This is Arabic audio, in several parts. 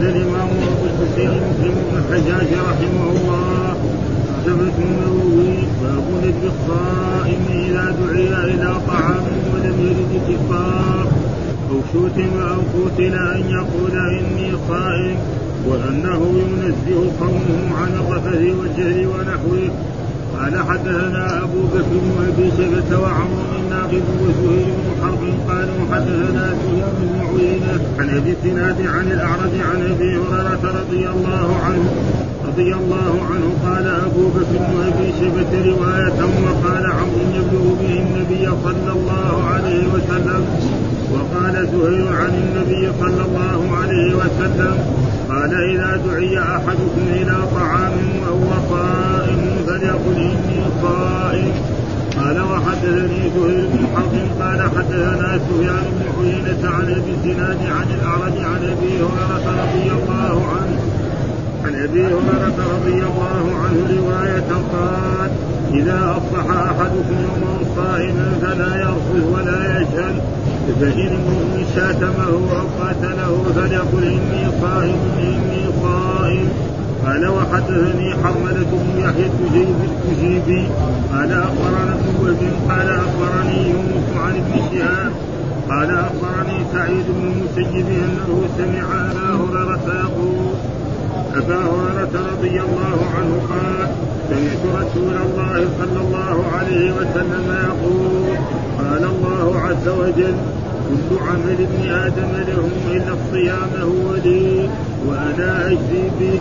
قال الإمام أبو الحسين مسلم بن الحجاج رحمه الله كتبت النووي باب ندب الصائم إذا دعي إلى طعام ولم يرد الكفار أو شتم أو قتل أن يقول إني صائم وأنه ينزه قومه عن الرفث والجهل ونحوه قال حدثنا أبو بكر بن أبي شيبة وعمر بن ناقد وزهير بن حرب قالوا حدثنا سفيان بن عيينه عن أبي الزناد عن الأعرج عن أبي هريرة رضي الله عنه رضي الله عنه قال أبو بكر بن أبي شيبة رواية وقال عمرو يبلغ به النبي صلى الله عليه وسلم وقال زهير عن النبي صلى الله عليه وسلم قال إذا دعي أحدكم إلى طعام وهو صائم فليقل اني صائم قال وحدثني زهير بن حرب قال حدثنا سفيان بن عيينة عن أبي الزناد عن الأعرج عن أبي هريرة رضي الله عنه عن أبي هريرة رضي الله عنه رواية قال إذا أصبح أحدكم يوما صائما فلا يرفث ولا يشهد فإن امرؤ شاتمه أو قاتله فليقل إني صائم إني صائم. قال وحدثني حرملة بن يحيى الكجيبي قال أخبرنا ابن قال أخبرني يونس عن ابن شهاب. قال أخبرني سعيد بن المسيب أنه سمع أبا هريرة يقول أبا هريرة رضي الله عنه قال سمعت رسول الله صلى الله عليه وسلم يقول قال الله عز وجل كل عمل ابن آدم له إلا الصيام هو لي وأنا أجزي به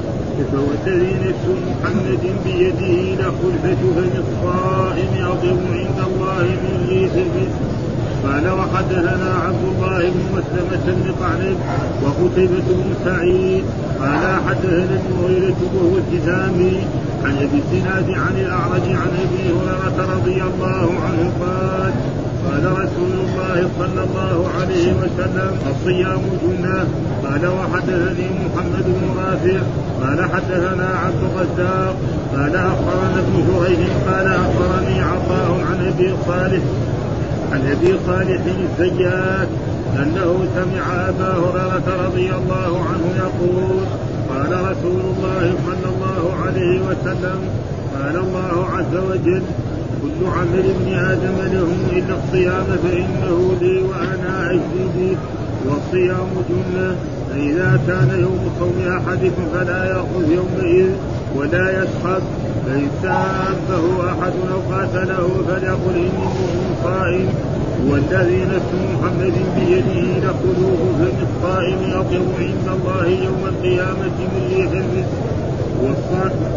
فوالذي نفس محمد بيده لخلفة فم الصائم عند الله من ريح قال وحدثنا عبد الله بن مسلمة بن قعنب وقتيبة بن سعيد. قال حدثنا المغيرة وهو التزامي عن ابي الزناد عن الأعرج عن أبي هريرة رضي الله عنه قال قال رسول الله صلى الله عليه وسلم الصيام جنة قال وحدثني محمد بن رافع. قال حدثنا عبد الرزاق. قال أخبرنا ابن جريج قال أخبرني عطاء عن أبي صالح. عن أبي صالح الزيات أنه سمع أبا هريرة رضي الله عنه يقول قال رسول الله صلى الله عليه وسلم قال الله عز وجل كل عمل ابن آدم له إلا الصيام فإنه لي وأنا أجزي به. والصيام جنه فإذا كان يوم صوم احدكم فلا يأخذ يومئذ ولا يسخط. فإن سابه أحد أو قاتله فليقل اني صائم. والذي نفس محمد بيده لقلوب فم الصائم اطيب عند الله يوم القيامة من ريح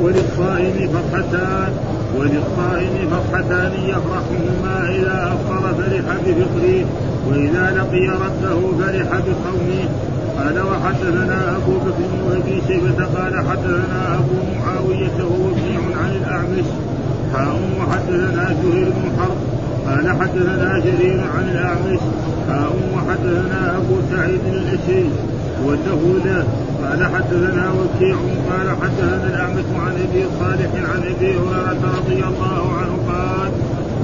وللصائم فرحتان وللصائم فرحتان يفرحهما إذا أفطر فرح بفطره وإذا لقي ربه فرح بصومه قال وحدثنا أبو بكر بن أبي شيبة قال حدثنا أبو معاوية وهو عن الأعمش. حاء وحدثنا زهير بن حرب. قال حدثنا جرير عن الأعمش. حاء وحدثنا أبو سعيد الأشي وله له قال حدثنا وكيع قال حدثنا الأعمش عن أبي صالح عن أبي هريرة رضي الله عنه قال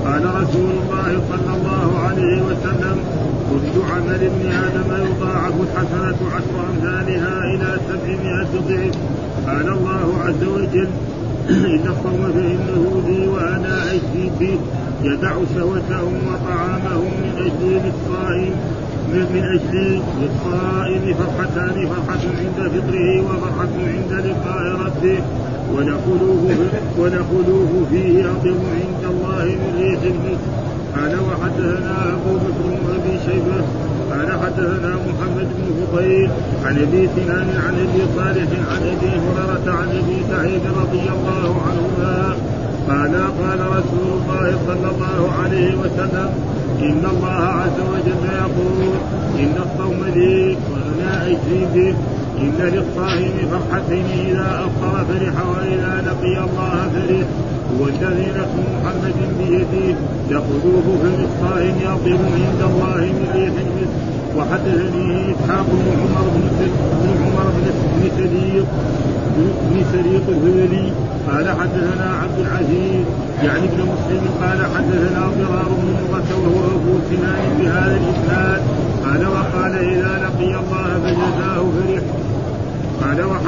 قال رسول الله صلى الله عليه وسلم كل عمل ابن آدم يضاعف الحسنة عشر أمثالها إلى سبعمائة ضعف. قال الله عز وجل إن الصوم فإنه لي وأنا أجزي به يدع شهوتهم وطعامهم من أجل للصائم من أجل للصائم فرحتان فرحة عند فطره وفرحة عند لقاء ربه. ودخلوه ودخلوه فيه أطيب عند الله من ريح المسك قال وحدثنا أبو بكر بن أبي شيبة. قال حدثنا محمد بن فضيل عن أبي سنان عن أبي صالح عن أبي هريرة عن أبي سعيد رضي الله عنهما قال قال رسول الله صلى الله عليه وسلم إن الله عز وجل يقول إن الصوم لي وأنا أجزي به إن للصائم فرحتين إذا أفطر فرح وإذا لقي الله فرح. والذي نفس محمد بيده لقلوب فم الصائم يطيب عند الله من ريح المسك وحدثني إسحاق بن عمر بن عمر بن سليق بن سريق الهذلي قال حدثنا عبد العزيز يعني ابن مسلم قال حدثنا ضرار بن مرة وهو أبو سنان بهذا الإسناد قال وقال إذا لقي الله فجزاه فرح.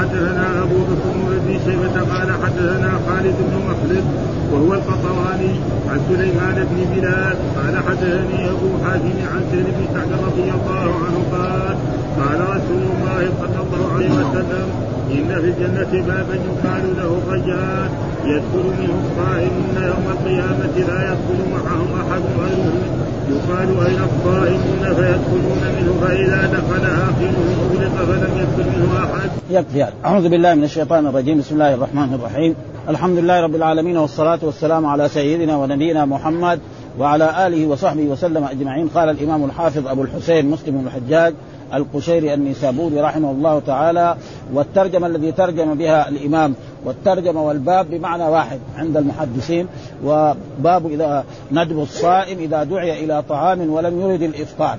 حدثنا أبو بكر بن أبي شيبة قال حدثنا خالد بن مخلد وهو القطواني عن سليمان بن بلال قال حدثني أبو حاتم عن سهل بن سعد رضي الله عنه قال قال رسول الله صلى الله عليه وسلم إن في الجنة بابا يقال له الرجال يدخل منه الصائمون يوم القيامة لا يدخل معهم أحد غيرهم يقال أين الصائمون؟ فيدخلون منه فإذا دخل آخرهم أغلق فلم يدخل منه أحد. يكفي أعوذ بالله من الشيطان الرجيم. بسم الله الرحمن الرحيم. الحمد لله رب العالمين والصلاة والسلام على سيدنا ونبينا محمد وعلى آله وصحبه وسلم أجمعين. قال الإمام الحافظ أبو الحسين مسلم الحجاج القشيري النيسابوري رحمه الله تعالى والترجمة الذي ترجم بها الإمام والترجمة والباب بمعنى واحد عند المحدثين وباب إذا ندب الصائم إذا دعي إلى طعام ولم يرد الإفطار.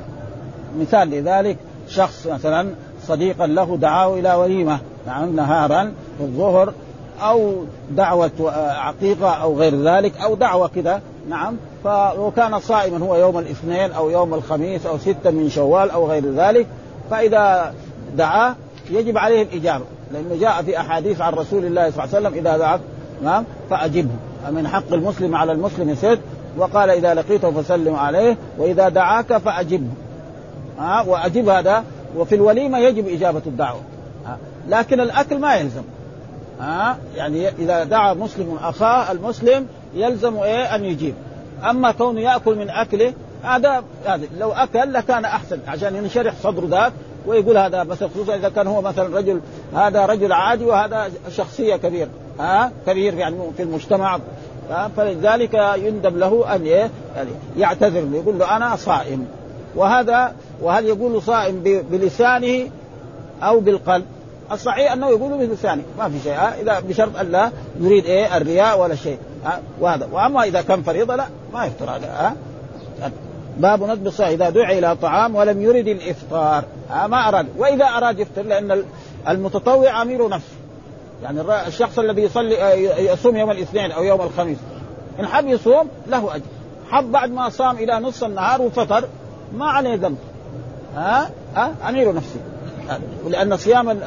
مثال لذلك شخص مثلا صديقا له دعاه إلى وليمة نعم نهارا في الظهر أو دعوة عقيقة أو غير ذلك أو دعوة كذا نعم فكان صائما هو يوم الاثنين أو يوم الخميس أو ستة من شوال أو غير ذلك فإذا دعاه يجب عليه الإجابة لأنه جاء في أحاديث عن رسول الله صلى الله عليه وسلم إذا دعاك نعم فأجبه. من حق المسلم على المسلم ست وقال إذا لقيته فسلم عليه وإذا دعاك فأجبه. ها وأجب هذا وفي الوليمة يجب إجابة الدعوة. ها لكن الأكل ما يلزم. ها يعني إذا دعا مسلم أخاه المسلم يلزم إيه؟ أن يجيب. أما كونه يأكل من أكله هذا هذا لو أكل لكان أحسن. عشان ينشرح صدره ذاك ويقول هذا مثلا خصوصا إذا كان هو مثلا رجل هذا رجل عادي وهذا شخصية كبير. ها؟ كبير يعني في المجتمع. فلذلك يندب له أن إيه؟ يعني يعتذر يقول له أنا صائم. وهذا وهل يقول صائم بلسانه أو بالقلب؟ الصحيح أنه يقول بلسانه. ما في شيء. اذا بشرط أن لا يريد إيه؟ الرياء ولا شيء. وهذا. وأما إذا كان فريضة لا ما يفطر هذا باب ندب الصائم إذا دعي إلى طعام ولم يرد الإفطار. ما أراد. وإذا أراد يفطر لأن المتطوع أمير نفسه يعني الشخص الذي يصلي يصوم يوم الاثنين أو يوم الخميس. إن حب يصوم له أجر. حب بعد ما صام إلى نصف النهار وفطر ما عليه ذنب. ها ها أمير نفسه لأن صيام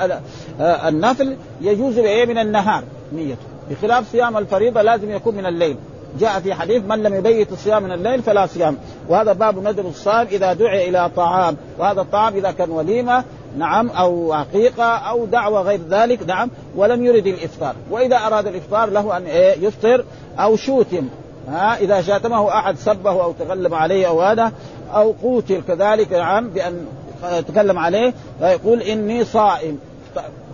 النفل يجوز من النهار نيته. بخلاف صيام الفريضة لازم يكون من الليل. جاء في حديث من لم يبيت الصيام من الليل فلا صيام. وهذا باب ندر الصائم إذا دعي إلى طعام. وهذا الطعام إذا كان وليمة نعم أو عقيقه أو دعوة غير ذلك نعم ولم يرد الإفطار. وإذا أراد الإفطار له أن إيه يفطر أو شوتم ها إذا شاتمه أحد سبه أو تكلم عليه أو هذا أو قوتل كذلك نعم بأن تكلم عليه فيقول إني صائم.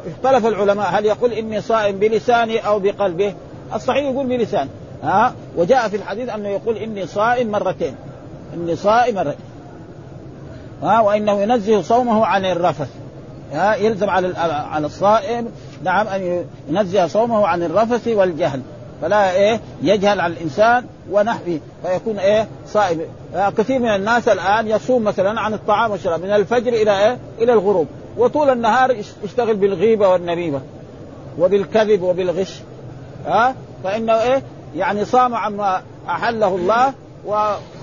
اختلف العلماء هل يقول إني صائم بلساني أو بقلبه؟ الصحيح يقول بلسانه. ها؟ وجاء في الحديث أنه يقول إني صائم مرتين. إني صائم مرتين. ها؟ وإنه ينزه صومه عن الرفث. ها؟ يلزم على على الصائم نعم أن ينزه صومه عن الرفث والجهل. فلا إيه؟ يجهل على الإنسان ونحوه. فيكون إيه؟ صائم. كثير من الناس الآن يصوم مثلا عن الطعام والشراب من الفجر إلى إيه؟ إلى الغروب. وطول النهار يشتغل بالغيبة والنميمه وبالكذب وبالغش. ها؟ فإنه إيه؟ يعني صام عما أحله الله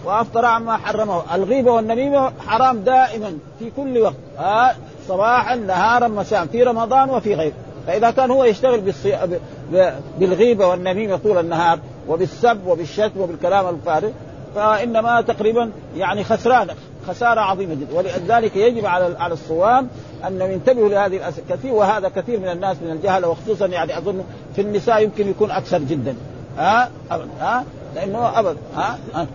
وأفطر عما حرمه، الغيبة والنميمة حرام دائما في كل وقت، ها صباحا نهارا مساء في رمضان وفي غيره، فإذا كان هو يشتغل بالصي... بالغيبة والنميمة طول النهار وبالسب وبالشتم وبالكلام الفارغ فإنما تقريبا يعني خسران خسارة عظيمة جدا. ولذلك يجب على على الصوام أن ينتبهوا لهذه الأس... كثير وهذا كثير من الناس من الجهل وخصوصا يعني أظن في النساء يمكن يكون أكثر جدا. ها؟ ابدا ها؟ لأنه ابدا ها, ها؟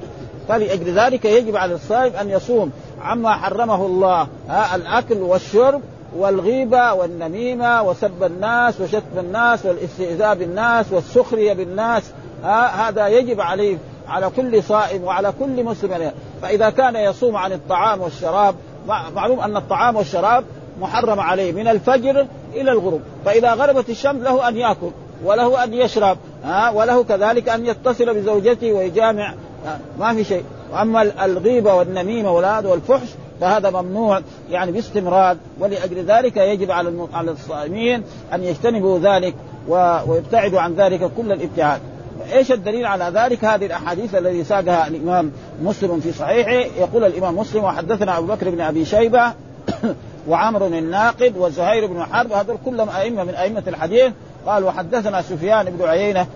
فلأجل ذلك يجب على الصائم أن يصوم عما حرمه الله ها؟ الأكل والشرب والغيبة والنميمة وسب الناس وشتم الناس والاستئذاء بالناس والسخرية بالناس ها؟ هذا يجب عليه على كل صائم وعلى كل مسلم فإذا كان يصوم عن الطعام والشراب معلوم أن الطعام والشراب محرم عليه من الفجر إلى الغروب فإذا غربت الشمس له أن يأكل. وله أن يشرب ها؟ وله كذلك أن يتصل بزوجته ويجامع ما في شيء. وأما الغيبة والنميمة والهذا والفحش فهذا ممنوع يعني باستمرار. ولأجل ذلك يجب على على الصائمين أن يجتنبوا ذلك ويبتعدوا عن ذلك كل الابتعاد. إيش الدليل على ذلك؟ هذه الأحاديث الذي ساقها الإمام مسلم في صحيحه. يقول الإمام مسلم وحدثنا أبو بكر بن أبي شيبة وعمر الناقد وزهير بن حرب. هذول كلهم أئمة من أئمة الحديث. قال وحدثنا سفيان بن عيينة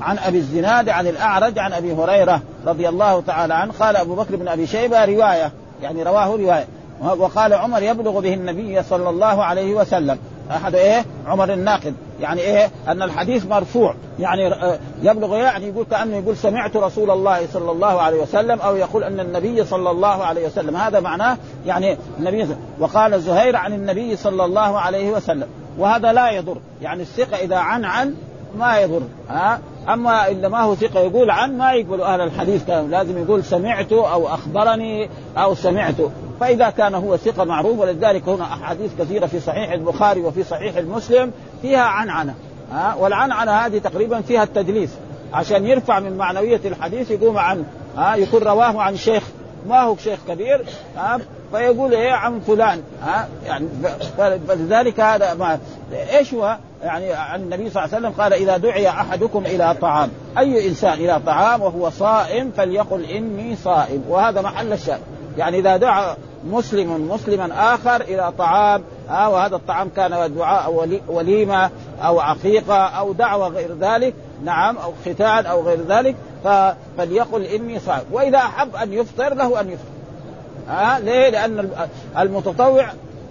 عن أبي الزناد عن الأعرج عن أبي هريرة رضي الله تعالى عنه قال أبو بكر بن أبي شيبة رواية يعني رواه رواية. وقال عمر يبلغ به النبي صلى الله عليه وسلم. أحد إيه؟ عمر الناقد. يعني إيه؟ أن الحديث مرفوع. يعني آه، يبلغ يعني يقول كأنه يقول سمعت رسول الله صلى الله عليه وسلم أو يقول أن النبي صلى الله عليه وسلم. هذا معناه يعني النبي وقال زهير عن النبي صلى الله عليه وسلم. وهذا لا يضر. يعني الثقة إذا عن عن ما يضر ها؟ أما اذا ما هو ثقة يقول عن ما يقبل أهل الحديث كلام. لازم يقول سمعت أو أخبرني أو سمعت. فإذا كان هو ثقة معروف ولذلك هنا أحاديث كثيرة في صحيح البخاري وفي صحيح المسلم فيها عنعنه ها؟ والعنعنه هذه تقريبا فيها التدليس. عشان يرفع من معنوية الحديث يقوم عن ها؟ يكون رواه عن شيخ. ما هو شيخ كبير ها فيقول إيه عن فلان ها؟ يعني فلذلك هذا ما إيش هو؟ يعني عن النبي صلى الله عليه وسلم قال إذا دعي أحدكم إلى طعام. أي إنسان إلى طعام وهو صائم فليقل إني صائم. وهذا محل الشأن يعني إذا دعا مسلم مسلما آخر إلى طعام آه وهذا الطعام كان دعاء وليمة أو عقيقة أو دعوة غير ذلك نعم أو ختان أو غير ذلك فليقل إني صائم. وإذا أحب أن يفطر له أن يفطر. ها آه ليه؟ لأن المتطوع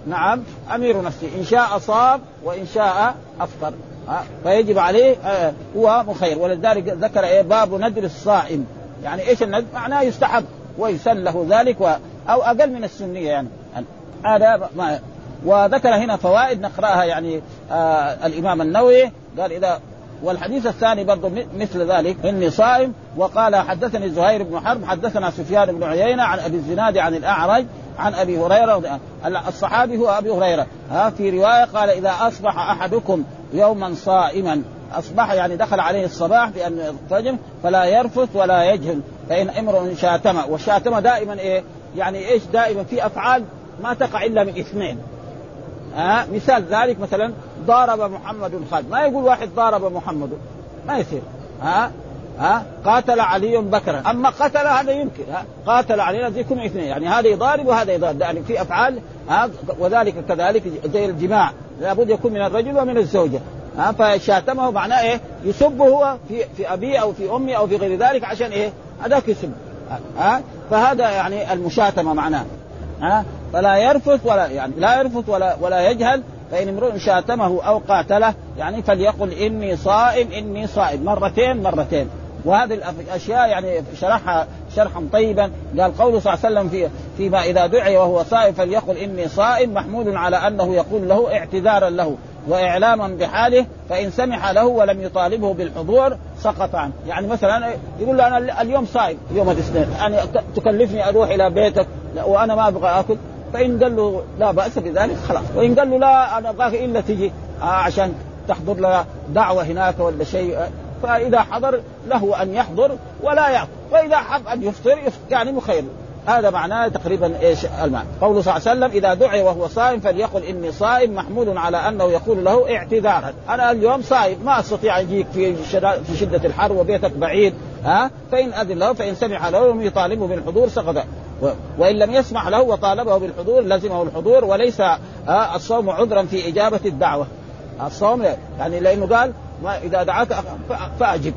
نعم أمير نفسه. إن شاء صام وإن شاء أفطر. آه فيجب عليه آه هو مخير. ولذلك ذكر إيه باب ندر الصائم. يعني إيش الندر؟ معناه يستحب ويسن له ذلك و... أو أقل من السنية يعني. هذا ما وذكر هنا فوائد نقرأها يعني آه الإمام النووي. قال إذا والحديث الثاني برضه مثل ذلك. إني صائم وقال حدثني زهير بن حرب حدثنا سفيان بن عيينة عن أبي الزناد عن الأعرج عن أبي هريرة الصحابي هو أبي هريرة. ها في رواية قال إذا أصبح أحدكم يوما صائما أصبح يعني دخل عليه الصباح بأن الفجر فلا يرفث ولا يجهل فإن امرؤ شاتم. والشاتمه دائما إيه؟ يعني إيش؟ دائما في أفعال ما تقع إلا من اثنين. ها؟ مثال ذلك مثلا ضارب محمد خالد ما يقول واحد ضارب محمد. ما يصير. ها؟ ها؟ قاتل علي بكرا. أما قتل هذا يمكن. ها؟ قاتل علي هذا يكون اثنين. يعني هذا يضارب وهذا يضارب. يعني في أفعال ها؟ وذلك كذلك زي الجماع. لابد يكون من الرجل ومن الزوجة. ها؟ فشاتمه معناه إيه؟ يسب هو في في أبيه أو في امي أو في غير ذلك عشان إيه؟ هذاك يسب. ها؟ فهذا يعني المشاتمة معناه. ها؟ فلا يرفث ولا يعني لا يرفث ولا ولا يجهل فإن امرؤ شاتمه أو قاتله يعني فليقل إني صائم إني صائم. مرتين مرتين. وهذه الأشياء يعني شرحها شرحا طيبا. قال قوله صلى الله عليه وسلم في فيما إذا دعي وهو صائم فليقل إني صائم محمود على أنه يقول له اعتذارا له. واعلاما بحاله فإن سمح له ولم يطالبه بالحضور سقط عنه، يعني مثلا يقول له أنا اليوم صائم يوم الاثنين، يعني تكلفني أروح إلى بيتك وأنا ما أبغى آكل، فإن قال له لا بأس بذلك خلاص، وإن قال له لا أنا أبغاك إلا تجي. آه عشان تحضر لها دعوة هناك ولا شيء. فإذا حضر له أن يحضر ولا يعطي وإذا حب أن يفطر يعني مخير هذا معناه تقريبا إيش المعنى؟ قوله صلى الله عليه وسلم إذا دعي وهو صائم فليقل إني صائم محمود على أنه يقول له اعتذارا. أنا اليوم صائم ما أستطيع أجيك في في شدة الحر وبيتك بعيد ها؟ فإن أذن له فإن سمع له يطالبه بالحضور سقط. وإن لم يسمح له وطالبه بالحضور لزمه الحضور وليس الصوم عذرا في إجابة الدعوة. الصوم يعني لأنه قال ما إذا دعاك فأجب.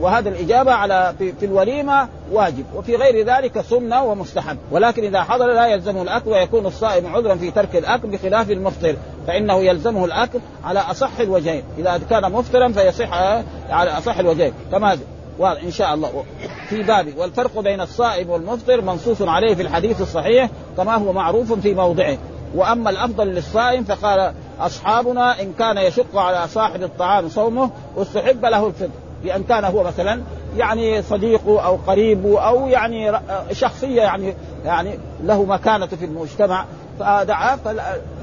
وهذا الإجابة على في, الوليمة واجب وفي غير ذلك سنة ومستحب. ولكن إذا حضر لا يلزمه الأكل ويكون الصائم عذرا في ترك الأكل بخلاف المفطر فإنه يلزمه الأكل على أصح الوجهين. إذا كان مفطرا فيصح على أصح الوجهين. كما إن شاء الله. في باب والفرق بين الصائم والمفطر منصوص عليه في الحديث الصحيح كما هو معروف في موضعه. وأما الأفضل للصائم فقال أصحابنا إن كان يشق على صاحب الطعام صومه استحب له الفطر. بأن كان هو مثلا يعني صديقه أو قريبه أو يعني شخصية يعني يعني له مكانة في المجتمع فدعا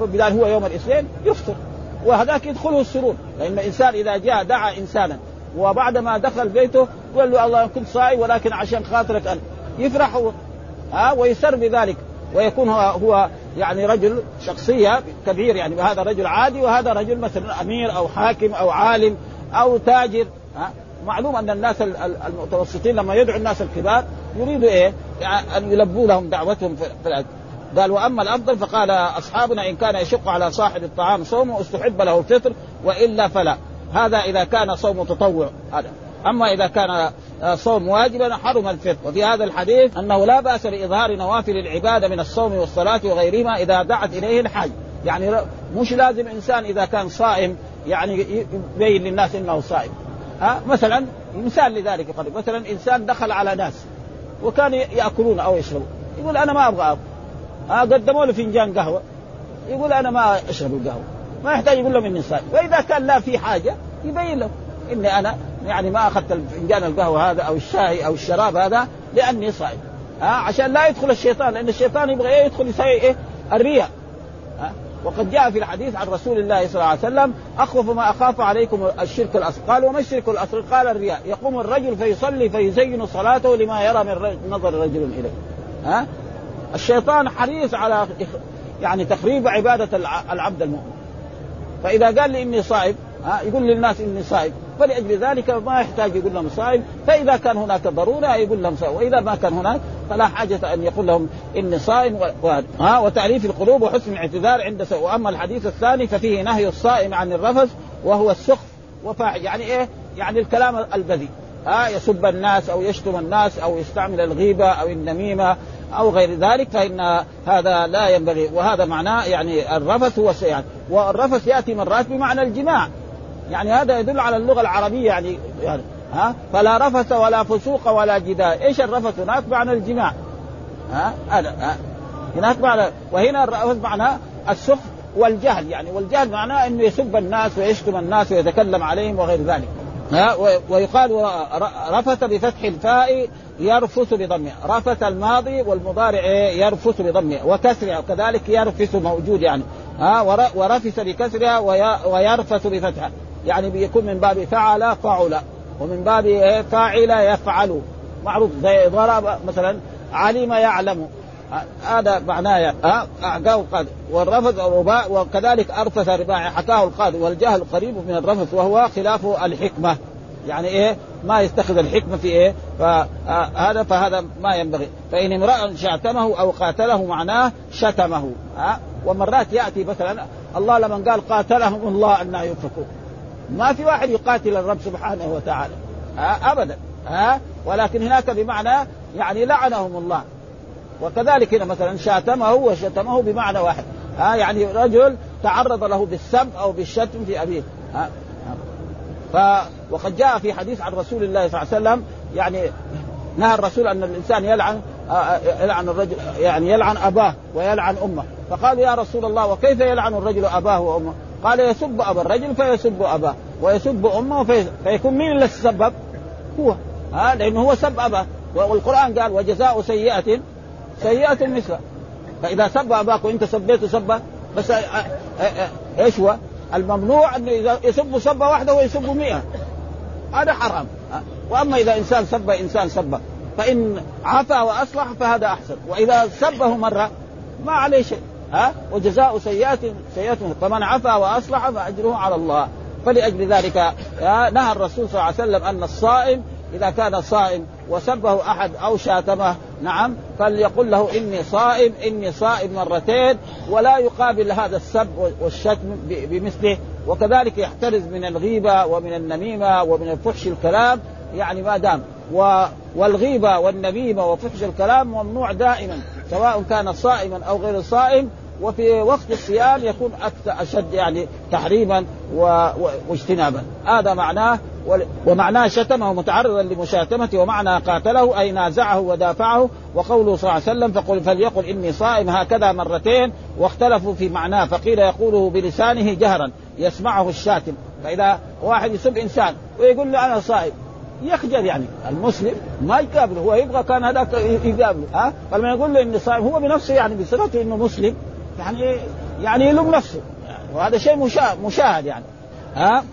فبدال هو يوم الاثنين يفطر. وهذاك يدخله السرور. لأن الإنسان إذا جاء دعا انسانا وبعد ما دخل بيته قال له الله كنت صائم ولكن عشان خاطرك انت يفرح هو ها ويسر بذلك. ويكون هو, هو يعني رجل شخصية كبير يعني هذا رجل عادي وهذا رجل مثلا أمير أو حاكم أو عالم أو تاجر ها. معلوم أن الناس المتوسطين لما يدعو الناس الكبار يريدوا إيه؟ أن يلبوا لهم دعوتهم في قال وأما الأفضل فقال أصحابنا إن كان يشق على صاحب الطعام صومه استحب له الفطر وإلا فلا. هذا إذا كان صوم تطوع هذا. أما إذا كان صوم واجبا حرم الفطر. وفي هذا الحديث أنه لا بأس باظهار نوافل العبادة من الصوم والصلاة وغيرهما إذا دعت إليه الحاج يعني مش لازم إنسان إذا كان صائم يعني يبين للناس إنه صائم. ها؟ مثلا مثال لذلك قريب. مثلا إنسان دخل على ناس وكان يأكلون أو يشربون. يقول أنا ما أبغى ها؟ قدموا له فنجان قهوة. يقول أنا ما أشرب القهوة. ما يحتاج يقول لهم إني صائم وإذا كان لا في حاجة يبين لهم إني أنا يعني ما أخذت فنجان القهوة هذا أو الشاي أو الشراب هذا لأني صائم ها؟ عشان لا يدخل الشيطان. لأن الشيطان يبغى إيه؟ يدخل يسوي إيه؟ الرياء. وقد جاء في الحديث عن رسول الله صلى الله عليه وسلم أخوف ما أخاف عليكم الشرك الأصغر. قال وما الشرك الأصغر؟ قال الرياء. يقوم الرجل فيصلي فيزين صلاته لما يرى من نظر رجل إليه. ها؟ الشيطان حريص على يعني تخريب عبادة العبد المؤمن. فإذا قال لي إني صائم ها؟ يقول للناس إني صائم. فلأجل ذلك ما يحتاج يقول لهم صائم فإذا كان هناك ضرورة يقول لهم صائم وإذا ما كان هناك فلا حاجة أن يقول لهم إني صائم ها وتاليف القلوب وحسن الاعتذار عند سوء وأما الحديث الثاني ففيه نهي الصائم عن الرفث وهو السخف وفاحش يعني إيه؟ يعني الكلام البذيء ها يسب الناس أو يشتم الناس أو يستعمل الغيبة أو النميمة أو غير ذلك فإن هذا لا ينبغي وهذا معناه يعني الرفث هو يعني والرفث يأتي مرات بمعنى الجماع يعني هذا يدل على اللغة العربية يعني يعني ها؟ فلا رفث ولا فسوق ولا جدال. إيش الرفث؟ هناك معنى الجماع. ها؟ هذا هناك معنى وهنا الرفث معناه السخف والجهل. يعني والجهل معناه إنه يسب الناس ويشتم الناس ويتكلم عليهم وغير ذلك. ها؟ ويقال رفث بفتح الفاء يرفث بضمه. رفث الماضي والمضارع يرفث بضمه. وكسرها وكذلك يرفث موجود يعني. ها؟ ورفث بكسرها ويرفث بفتحها. يعني بيكون من باب فعل فعل ومن باب فاعل يفعل. معروف زي ضرب مثلا علم يعلم. هذا معناه أعقاه قاد والرفض الرباع وكذلك أرفث رباعي حكاه القاضي والجهل قريب من الرفث وهو خلاف الحكمة. يعني إيه؟ ما يستخدم الحكمة في إيه؟ فهذا فهذا ما ينبغي. فإن امرأ شاتمه أو قاتله معناه شتمه ها. ومرات يأتي مثلا الله لمن قال قاتلهم الله أن يؤفكون ما في واحد يقاتل الرب سبحانه وتعالى. ها ابدا. ها ولكن هناك بمعنى يعني لعنهم الله. وكذلك هنا مثلا شاتمه وشتمه بمعنى واحد. ها يعني رجل تعرض له بالسب أو بالشتم في أبيه. ها ف وقد جاء في حديث عن رسول الله صلى الله عليه وسلم يعني نهى الرسول أن الإنسان يلعن يلعن الرجل يعني يلعن أباه ويلعن أمه. فقال يا رسول الله وكيف يلعن الرجل أباه وأمه؟ قال يسب أبا الرجل فيسب أباه ويسب أمه في... فيكون مين اللي تسبب؟ هو. ها لأنه هو سب أباه. والقرآن قال وجزاء سيئه سيئة مثله. فإذا سب أباك وإنت سبيته سبه بس إيش هو؟ الممنوع انه اذا يسب سبه واحدة ويسب مئة. هذا حرام. وأما إذا إنسان سب إنسان سبه فإن عفا وأصلح فهذا أحسن. وإذا سبه مرة ما عليه شيء. ها؟ وجزاء سيئات سيئات فمن عفا وأصلح فأجره على الله. فلأجل ذلك نهى الرسول صلى الله عليه وسلم أن الصائم إذا كان صائم وسبه أحد أو شاتمه نعم فليقل له إني صائم إني صائم مرتين ولا يقابل هذا السب والشتم بمثله. وكذلك يحترز من الغيبة ومن النميمة ومن الفحش الكلام يعني ما دام. و والغيبة والنميمة وفحش الكلام ممنوع دائما. سواء كان صائما أو غير صائم وفي وقت الصيام يكون أكثر أشد يعني تحريما. واجتنابا. هذا معناه ومعناه شتمه متعرضا لمشاتمته ومعنى قاتله أي نازعه ودافعه. وقوله صلى الله عليه وسلم فقل فليقل إني صائم هكذا مرتين. واختلفوا في معناه فقيل يقوله بلسانه جهرا يسمعه الشاتم. فإذا واحد يسب إنسان ويقول له أنا صائم يخجل يعني. المسلم ما يقابله هو يبغى كان هذاك يقابله ها؟ فلما يقول له إني صائم هو بنفسه يعني بصفته إنه مسلم يعني يعني يلوم نفسه. وهذا شيء مشاهد يعني. ها؟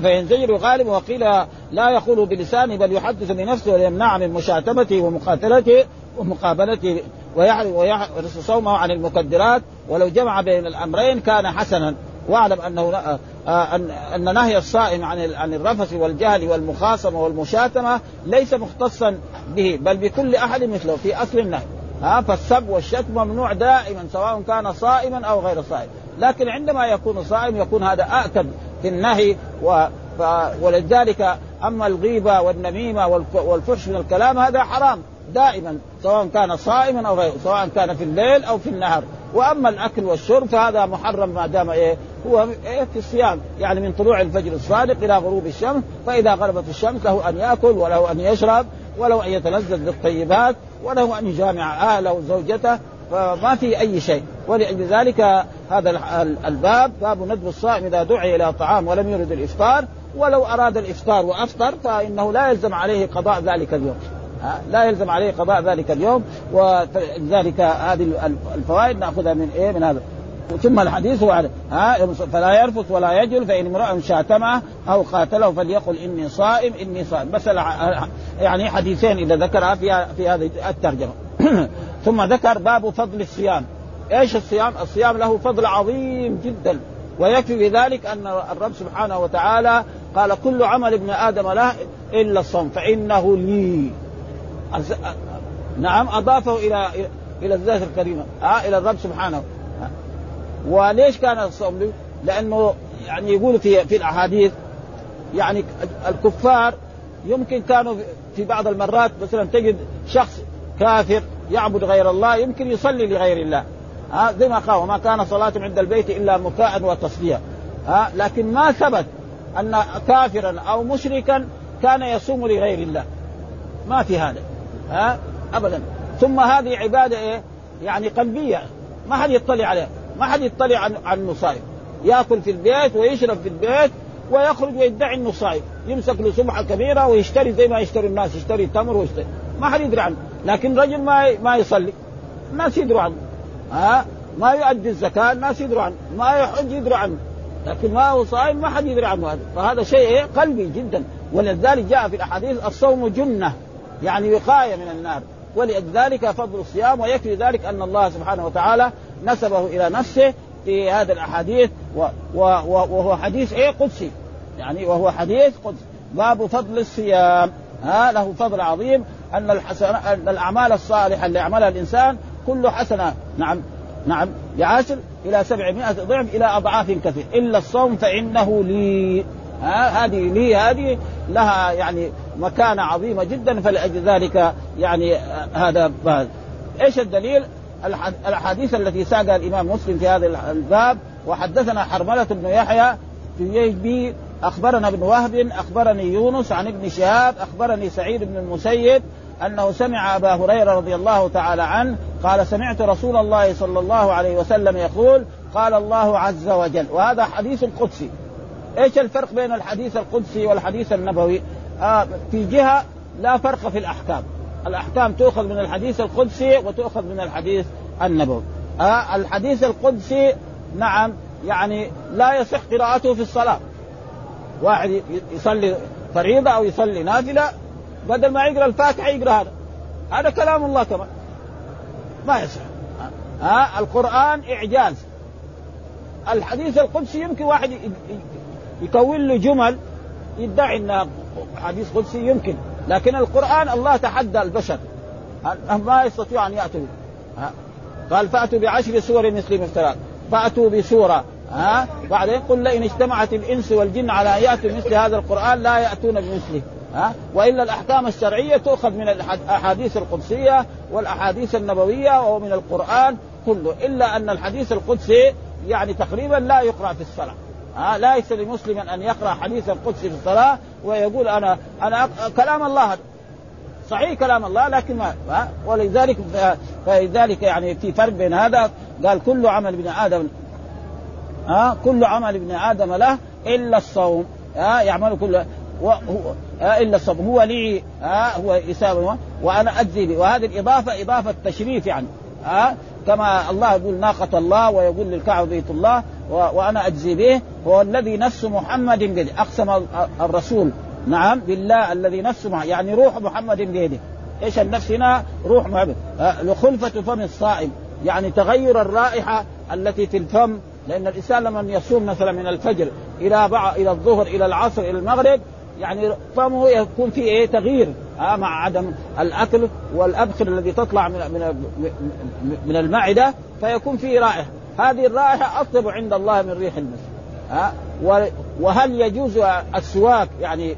فينزجر غالب وقيل لا يقول بلسانه بل يحدث بنفسه ويمنع من مشاتمته ومقاتلته ومقابلته ويحرص صومه عن المكدرات ولو جمع بين الأمرين كان حسنا. واعلم أنه ان أن نهي الصائم عن عن الرفث والجهل والمخاصمة والمشاتمة ليس مختصا به بل بكل أحد مثله في أصل النهي ها فالسب والشتم ممنوع دائما سواء كان صائما أو غير صائم لكن عندما يكون صائم يكون هذا أكد في النهي و. ولذلك أما الغيبة والنميمة والفحش من الكلام هذا حرام دائما سواء كان صائما أو غيره سواء كان في الليل أو في النهار وأما الأكل والشرب فهذا محرم ما دام إيه هو إيه في الصيام. يعني من طلوع الفجر الصادق إلى غروب الشمس فإذا غربت الشمس له أن يأكل وله أن يشرب وله أن يتلذذ بالطيبات وله أن يجامع أهله وزوجته فما في أي شيء. ولذلك هذا الباب باب ندب الصائم إذا دعي إلى طعام ولم يرد الإفطار. ولو أراد الإفطار وأفطر فإنه لا يلزم عليه قضاء ذلك اليوم. لا يلزم عليه قضاء ذلك اليوم ولذلك هذه الفوائد نأخذها من إيه؟ من هذا. ثم الحديث هو ها فلا يرفث ولا يجل فإن امرأ شاتمه أو قاتله فليقل إني صائم إني صائم. بس يعني حديثين إذا ذكرها في في هذه الترجمة. ثم ذكر باب فضل الصيام. إيش الصيام؟ الصيام له فضل عظيم جدا. ويكفي بذلك أن الرب سبحانه وتعالى قال كل عمل ابن آدم له إلا الصوم فإنه لي. نعم أضافه إلى إلى الذات الكريمه آه إلى الرب سبحانه. وليش كان الصوم؟ لأنه يعني يقول في في الأحاديث يعني الكفار يمكن كانوا في بعض المرات مثلا تجد شخص كافر يعبد غير الله يمكن يصلي لغير الله. ها زي ما قال وما كان صلاة عند البيت إلا مكاء وتصدية ها لكن ما ثبت أن كافرا أو مشركا كان يصوم لغير الله. ما في هذا. ها؟ أبدا. ثم هذه عبادة إيه؟ يعني قلبية. ما حد يطلع عليها. ما حد يطلع عن المصائب. يأكل في البيت ويشرب في البيت ويخرج ويدعي انه صايم يمسك له سمحه كبيرة ويشتري زي ما يشتري الناس يشتري تمر ويشتري. ما حد يدري عنه. لكن رجل ما ما يصلي. الناس يدروا عنه. ها؟ ما يؤدي الزكاة الناس يدروا عنه. ما يحج يدروا عنه. لكن ما هو صائم ما حد يدري عنه هذا. فهذا شيء إيه؟ قلبي جدا. ولذلك جاء في الأحاديث الصوم جنة. يعني وقاية من النار. ولذلك فضل الصيام ويكفي ذلك أن الله سبحانه وتعالى نسبه إلى نفسه في هذا الأحاديث وهو حديث إيه؟ قدسي. يعني وهو حديث قدسي. باب فضل الصيام. ها له فضل عظيم. أن الحسن أن الأعمال الصالحة اللي يعملها الإنسان كل حسنة. نعم. نعم. بعشر إلى سبعمائة ضعف إلى أضعاف كثير. إلا الصوم فإنه لي. ها هذه لي هذه لها يعني مكانة عظيمة جدا فلأجل ذلك يعني هذا إيش الدليل؟ الأحاديث التي ساقها الإمام مسلم في هذا الباب. وحدثنا حرملة بن يحيى في أخبرنا ابن وهب أخبرني يونس عن ابن شهاب أخبرني سعيد بن المسيب أنه سمع أبا هريرة رضي الله تعالى عنه قال سمعت رسول الله صلى الله عليه وسلم يقول قال الله عز وجل. وهذا حديث قدسي. إيش الفرق بين الحديث القدسي والحديث النبوي؟ آه في جهة لا فرق في الأحكام. الأحكام تؤخذ من الحديث القدسي وتؤخذ من الحديث النبوي. آه الحديث القدسي نعم يعني لا يصح قراءته في الصلاة. واحد يصلي فريضة أو يصلي نافلة بدل ما يقرأ الفاتحة يقرأ هذا. هذا كلام الله كمان ما يصح. ها القرآن إعجاز. الحديث القدسي يمكن واحد يكون له جمل يدعي انها حديث قدسي يمكن لكن القرآن الله تحدى البشر. ما يستطيع أن يأتوا. قال فأتوا بعشر سور مثل مفترات فأتوا بسورة. ها؟ بعدين قل لئن اجتمعت الإنس والجن على أن يأتوا مثل هذا القرآن لا يأتون بمثله. ها؟ وإلا الأحكام الشرعية تؤخذ من الأحاديث القدسية والأحاديث النبوية ومن القرآن كله إلا أن الحديث القدسي يعني تقريبا لا يقرأ في الصلاة. ها ليس لمسلم أن يقرأ حديث القدسي في الصلاة ويقول أنا أنا كلام الله. صحيح كلام الله لكن ما ولذلك فلذلك يعني في فرق بين هذا قال كل عمل ابن آدم ها كل عمل ابن آدم له إلا الصوم ها يعمل كل هو إلا الصوم. هو لي ها هو يساوي وأنا أجزي به. وهذه الإضافة إضافة تشريف يعني ها كما الله يقول ناقة الله ويقول للكعبة بيت الله وأنا أجزي به هو الذي نفس محمد بيده أقسم الرسول. نعم بالله الذي نفس يعني روح محمد بيده. إيش النفس هنا؟ روح محمد. لخلفة فم الصائم. يعني تغير الرائحة التي في الفم لأن الإنسان لما يصوم مثلا من الفجر إلى بعض إلى الظهر إلى العصر إلى المغرب يعني طعمه يكون فيه إيه؟ تغيير. ها مع عدم الأكل والأبخر الذي تطلع من من من المعدة فيكون فيه رائحة. هذه الرائحة اطيب عند الله من ريح المسك ها؟ وهل يجوز السواك يعني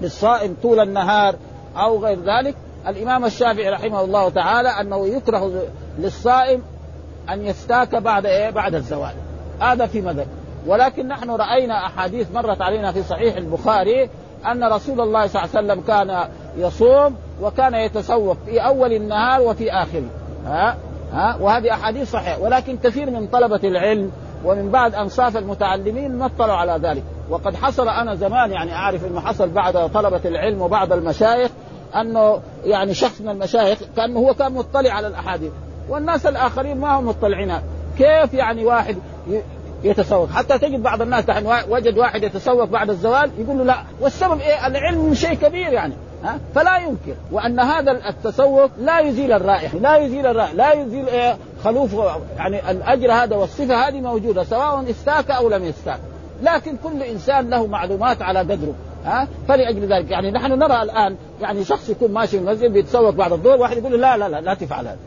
للصائم طول النهار أو غير ذلك؟ الإمام الشافعي رحمه الله تعالى أنه يكره للصائم أن يستاك بعد إيه؟ بعد الزوال. هذا في مذهب. ولكن نحن رأينا أحاديث مرت علينا في صحيح البخاري أن رسول الله صلى الله عليه وسلم كان يصوم وكان يتسوق في أول النهار وفي آخره. ها؟ ها؟ وهذه أحاديث صحيحة. ولكن كثير من طلبة العلم ومن بعد أنصاف المتعلمين ما اطلعوا على ذلك. وقد حصل أنا زمان يعني أعرف إنه حصل بعد طلبة العلم وبعض المشايخ أنه يعني شخص من المشايخ كأنه هو كان مطلع على الأحاديث. والناس الآخرين ما هم مطلعين. كيف يعني واحد يتسوق؟ حتى تجد بعض الناس وجد واحد يتسوق بعد الزوال يقول له لا. والسبب إيه؟ العلم شيء كبير يعني. ها؟ فلا ينكر وأن هذا التسوق لا يزيل الرائحة لا يزيل الرائحة لا يزيل إيه خلوف يعني الأجر هذا والصفة هذه موجودة سواء استاك أو لم يستاك. لكن كل إنسان له معلومات على قدره ها؟ فلأجل ذلك يعني نحن نرى الآن يعني شخص يكون ماشي في المسجد بيتسوق بعد الظهر واحد يقول لا لا لا لا تفعل هذا.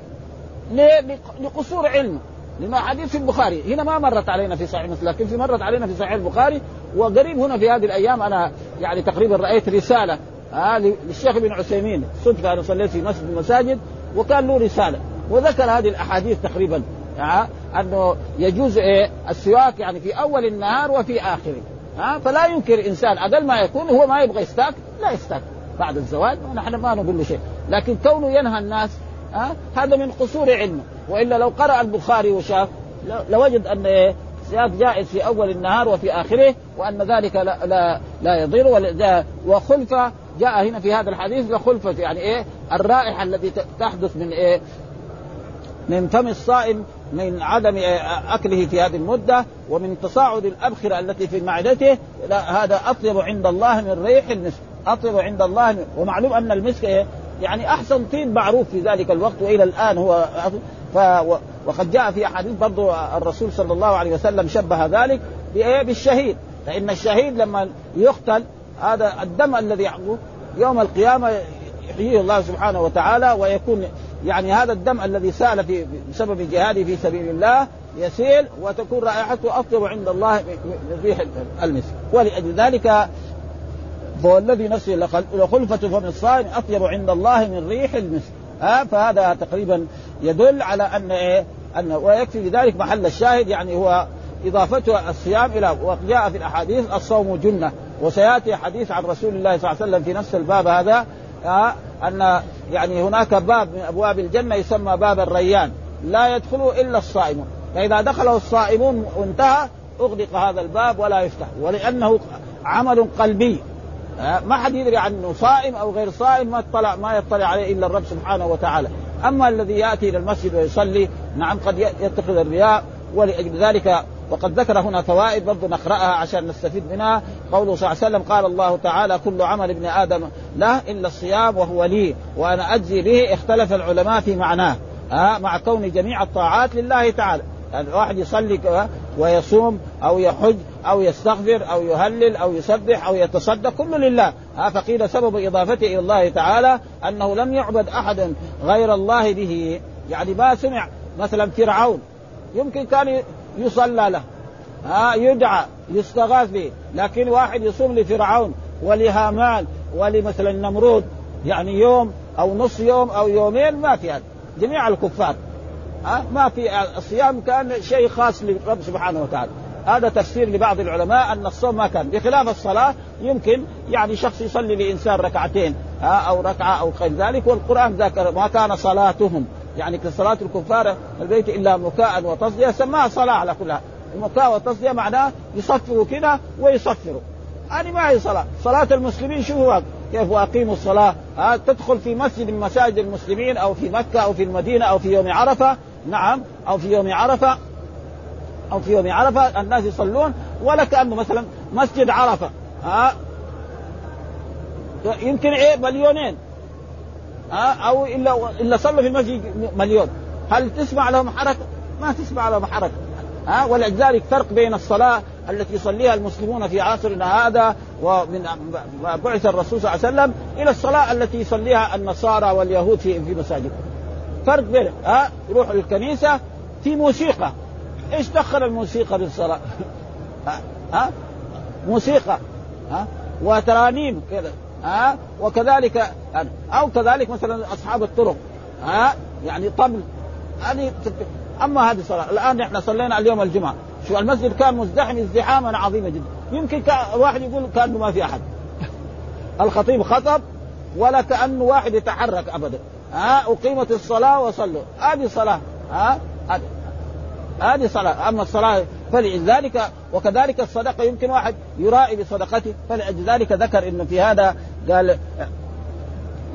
ليه؟ لقصور علمه لما حديث في البخاري هنا ما مرت علينا في صحيح مسلم لكن في مرت علينا في صحيح البخاري وقريب هنا في هذه الأيام أنا يعني تقريبا رأيت رسالة آه للشيخ ابن عثيمين. صدفه أنا صليت في مسجد المساجد وكان له رسالة. وذكر هذه الأحاديث تقريبا. آه أنه يجوز إيه السواك يعني في أول النهار وفي آخره. ها آه فلا ينكر إنسان أقل ما يكون هو ما يبغى يستاك لا يستاك بعد الزواج ونحن ما نقول له شيء. لكن كونه ينهى الناس ها هذا من قصور علمه. وإلا لو قرأ البخاري وشاف لوجد أن إيه الصيام جائز في أول النهار وفي آخره وأن ذلك لا لا, لا يضر وخلفه جاء هنا في هذا الحديث لخلفه يعني إيه؟ الرائحة التي تحدث من إيه؟ من فم الصائم من عدم أكله في هذه المدة ومن تصاعد الأبخرة التي في معدته لا هذا أطيب عند الله من ريح المسك أطيب عند الله من ومعلوم أن المسك إيه؟ يعني أحسن طيب معروف في ذلك الوقت وإلى الآن هو ف وقد جاء في احاديث برضو الرسول صلى الله عليه وسلم شبه ذلك بالشهيد. فإن الشهيد لما يقتل هذا الدم الذي يحقه يوم القيامة يحييه الله سبحانه وتعالى ويكون يعني هذا الدم الذي سال في بسبب جهاده في سبيل الله يسيل وتكون رائحته اطيب عند الله من ريح المسك ولأجل ذلك فهو الذي نفسه لخلفة فم الصائم أطيب عند الله من ريح المسك ها فهذا تقريبا يدل على أن إيه؟ أن ويكفي لذلك محل الشاهد يعني هو إضافته الصيام إلى وجاء في الأحاديث الصوم جنة. وسيأتي حديث عن رسول الله صلى الله عليه وسلم في نفس الباب هذا أن يعني هناك باب من أبواب الجنة يسمى باب الريان لا يدخله إلا الصائمون فإذا دخله الصائمون وانتهى أغلق هذا الباب ولا يفتح. ولأنه عمل قلبي. ما حد يدري عنه صائم أو غير صائم ما يطلع ما يطلع عليه إلا الرب سبحانه وتعالى. أما الذي يأتي إلى المسجد ويصلي نعم قد يتخذ الرياء ولأجل ذلك وقد ذكر هنا فوائد برضو نقرأها عشان نستفيد منها. قوله صلى الله عليه وسلم قال الله تعالى كل عمل ابن آدم له إلا الصيام وهو لي وأنا أجزي به اختلف العلماء في معناه. ها مع كون جميع الطاعات لله تعالى. يعني الواحد يصلي ويصوم أو يحج أو يستغفر أو يهلل أو يسبح أو يتصدق كله لله. ها فقيل سبب إضافته إلى الله تعالى أنه لم يعبد أحد غير الله به. يعني ما سمع مثلا فرعون. يمكن كان يصلى له. ها يدعى يستغاث به لكن واحد يصوم لفرعون ولهامان ولمثلا نمرود يعني يوم أو نص يوم أو يومين ما في هذا. جميع الكفار. ها ما في الصيام كان شيء خاص لرب سبحانه وتعالى. هذا تفسير لبعض العلماء أن الصوم ما كان. بخلاف الصلاة يمكن يعني شخص يصلي لإنسان ركعتين ها أو ركعة أو غير ذلك والقرآن ذكر ما كان صلاتهم. يعني صلاه الكفار البيت إلا مكاء وتصدية سماها صلاة على كلها. المكاء والتصدية معناه يصفروا كده ويصفروا. هذه ما هي صلاة. صلاة المسلمين شو هو؟ كيف وأقيموا الصلاة؟ ها تدخل في مسجد من مساجد المسلمين أو في مكة أو في المدينة أو في يوم عرفة. نعم أو في يوم عرفة. أو في يوم عرفة الناس يصلون. ولا كانه مثلا مسجد عرفة. ها يمكن إيه؟ مليونين. أو إلا إلا صلوا في المسجد مليون. هل تسمع لهم حركة؟ ما تسمع لهم حركة. ها؟ ولذلك فرق بين الصلاة التي يصليها المسلمون في عصرنا هذا ومن بعث الرسول صلى الله عليه وسلم إلى الصلاة التي يصليها النصارى واليهود في في مساجد. فرق بين ها؟ يروحوا للكنيسه في موسيقى. إيش دخل الموسيقى بالصلاه؟ ها, ها؟ موسيقى. ها؟ وترانيم كذا. ها؟ وكذلك أو كذلك مثلا أصحاب الطرق ها؟ يعني طبل. هذه أما هذه الصلاة الآن إحنا صلينا اليوم الجمعة. شو المسجد كان مزدحم ازدحاما عظيما جدا. يمكن واحد يقول كأنه ما في أحد. الخطيب خطب ولا كانه واحد يتحرك ابدا. ها؟ أقيمت الصلاة وصلوا. هذه صلاة ها؟ هذه صلاة. أما الصلاة فلذلك وكذلك الصدقة يمكن واحد يرائي بصدقته. فلذلك ذكر انه في هذا قال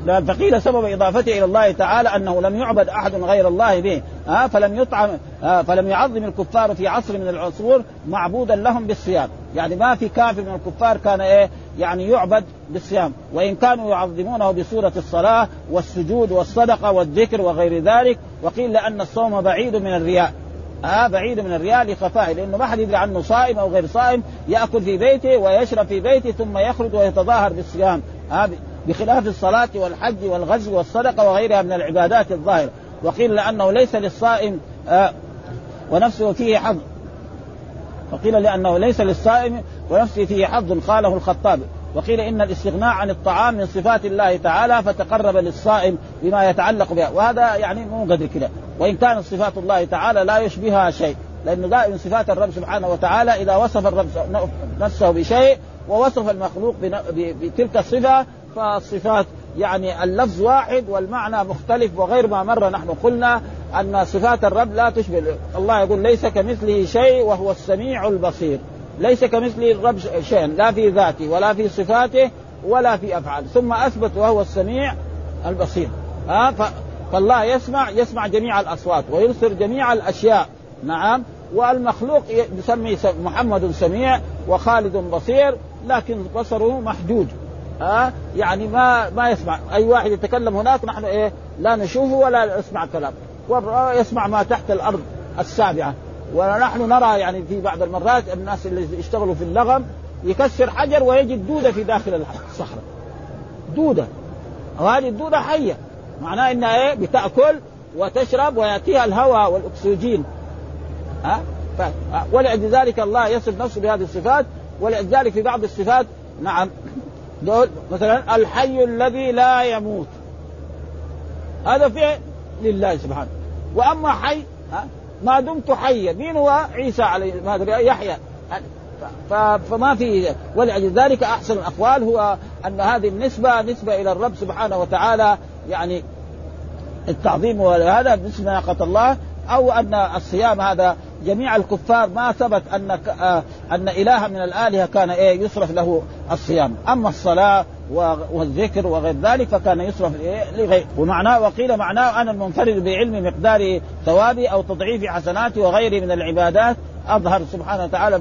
فقيل سبب إضافته إلى الله تعالى أنه لم يعبد أحد غير الله به. ها فلم يطعم فلم يعظم الكفار في عصر من العصور معبودا لهم بالصيام. يعني ما في كافر من الكفار كان إيه؟ يعني يعبد بالصيام. وإن كانوا يعظمونه بصورة الصلاة والسجود والصدقة والذكر وغير ذلك وقيل لأن الصوم بعيد من الرياء. ها آه بعيد من الرياء لخفائه لأنه ما حد يدري عنه صائم أو غير صائم يأكل في بيته ويشرب في بيته ثم يخرج ويتظاهر بالصيام. ها آه بخلاف الصلاة والحج والغزو والصدقة وغيرها من العبادات الظاهرة. وقيل لأنه ليس للصائم آه ونفسه فيه حظ. وقيل لأنه ليس للصائم ونفسه فيه حظ قاله الخطابي وقيل إن الاستغناء عن الطعام من صفات الله تعالى فتقرب للصائم بما يتعلق بها. وهذا يعني مو قدر كده. وإن كانت صفات الله تعالى لا يشبهها شيء. لأنه دائما صفات الرب سبحانه وتعالى إذا وصف الرب نفسه بشيء ووصف المخلوق بتلك الصفة فالصفات يعني اللفظ واحد والمعنى مختلف وغير ما مر نحن قلنا أن صفات الرب لا تشبه. الله يقول ليس كمثله شيء وهو السميع البصير. ليس كمثله الرب شيء لا في ذاته ولا في صفاته ولا في أفعاله ثم أثبت وهو السميع البصير. ها؟ فالله يسمع يسمع جميع الأصوات ويبصر جميع الأشياء. نعم. والمخلوق يسمي محمد سميع وخالد بصير لكن بصره محدود ها أه؟ يعني ما ما يسمع. أي واحد يتكلم هناك نحن إيه؟ لا نشوفه ولا نسمع كلام. يسمع ما تحت الأرض السابعة. ونحن نرى يعني في بعض المرات الناس اللي يشتغلوا في اللغم يكسر حجر ويجد دودة في داخل الصخرة. دودة. وهذه الدودة حية. معناه إنها إيه؟ بتأكل وتشرب ويأتيها الهواء والأكسجين. ها؟ أه؟ ولذلك الله يصف نفسه بهذه الصفات ولذلك في بعض الصفات نعم. دول مثلا الحي الذي لا يموت. هذا فعل لله سبحانه. وأما حي ها؟ ما دمت حيا. مين هو؟ عيسى عليه ما يحيى. فما في ولذلك أحسن الأقوال هو أن هذه النسبة نسبة إلى الرب سبحانه وتعالى يعني التعظيم وهذا باسم ناقه الله أو أن الصيام هذا جميع الكفار ما ثبت أن آه أن اله من الآلهة كان إيه يصرف له الصيام، أما الصلاة والذكر وغير ذلك فكان يصرف إيه لغير ومعناه وقيل معناه أنا المنفرد بعلم مقدار ثوابي أو تضعيف حسناتي وغيره من العبادات أظهر سبحانه وتعالى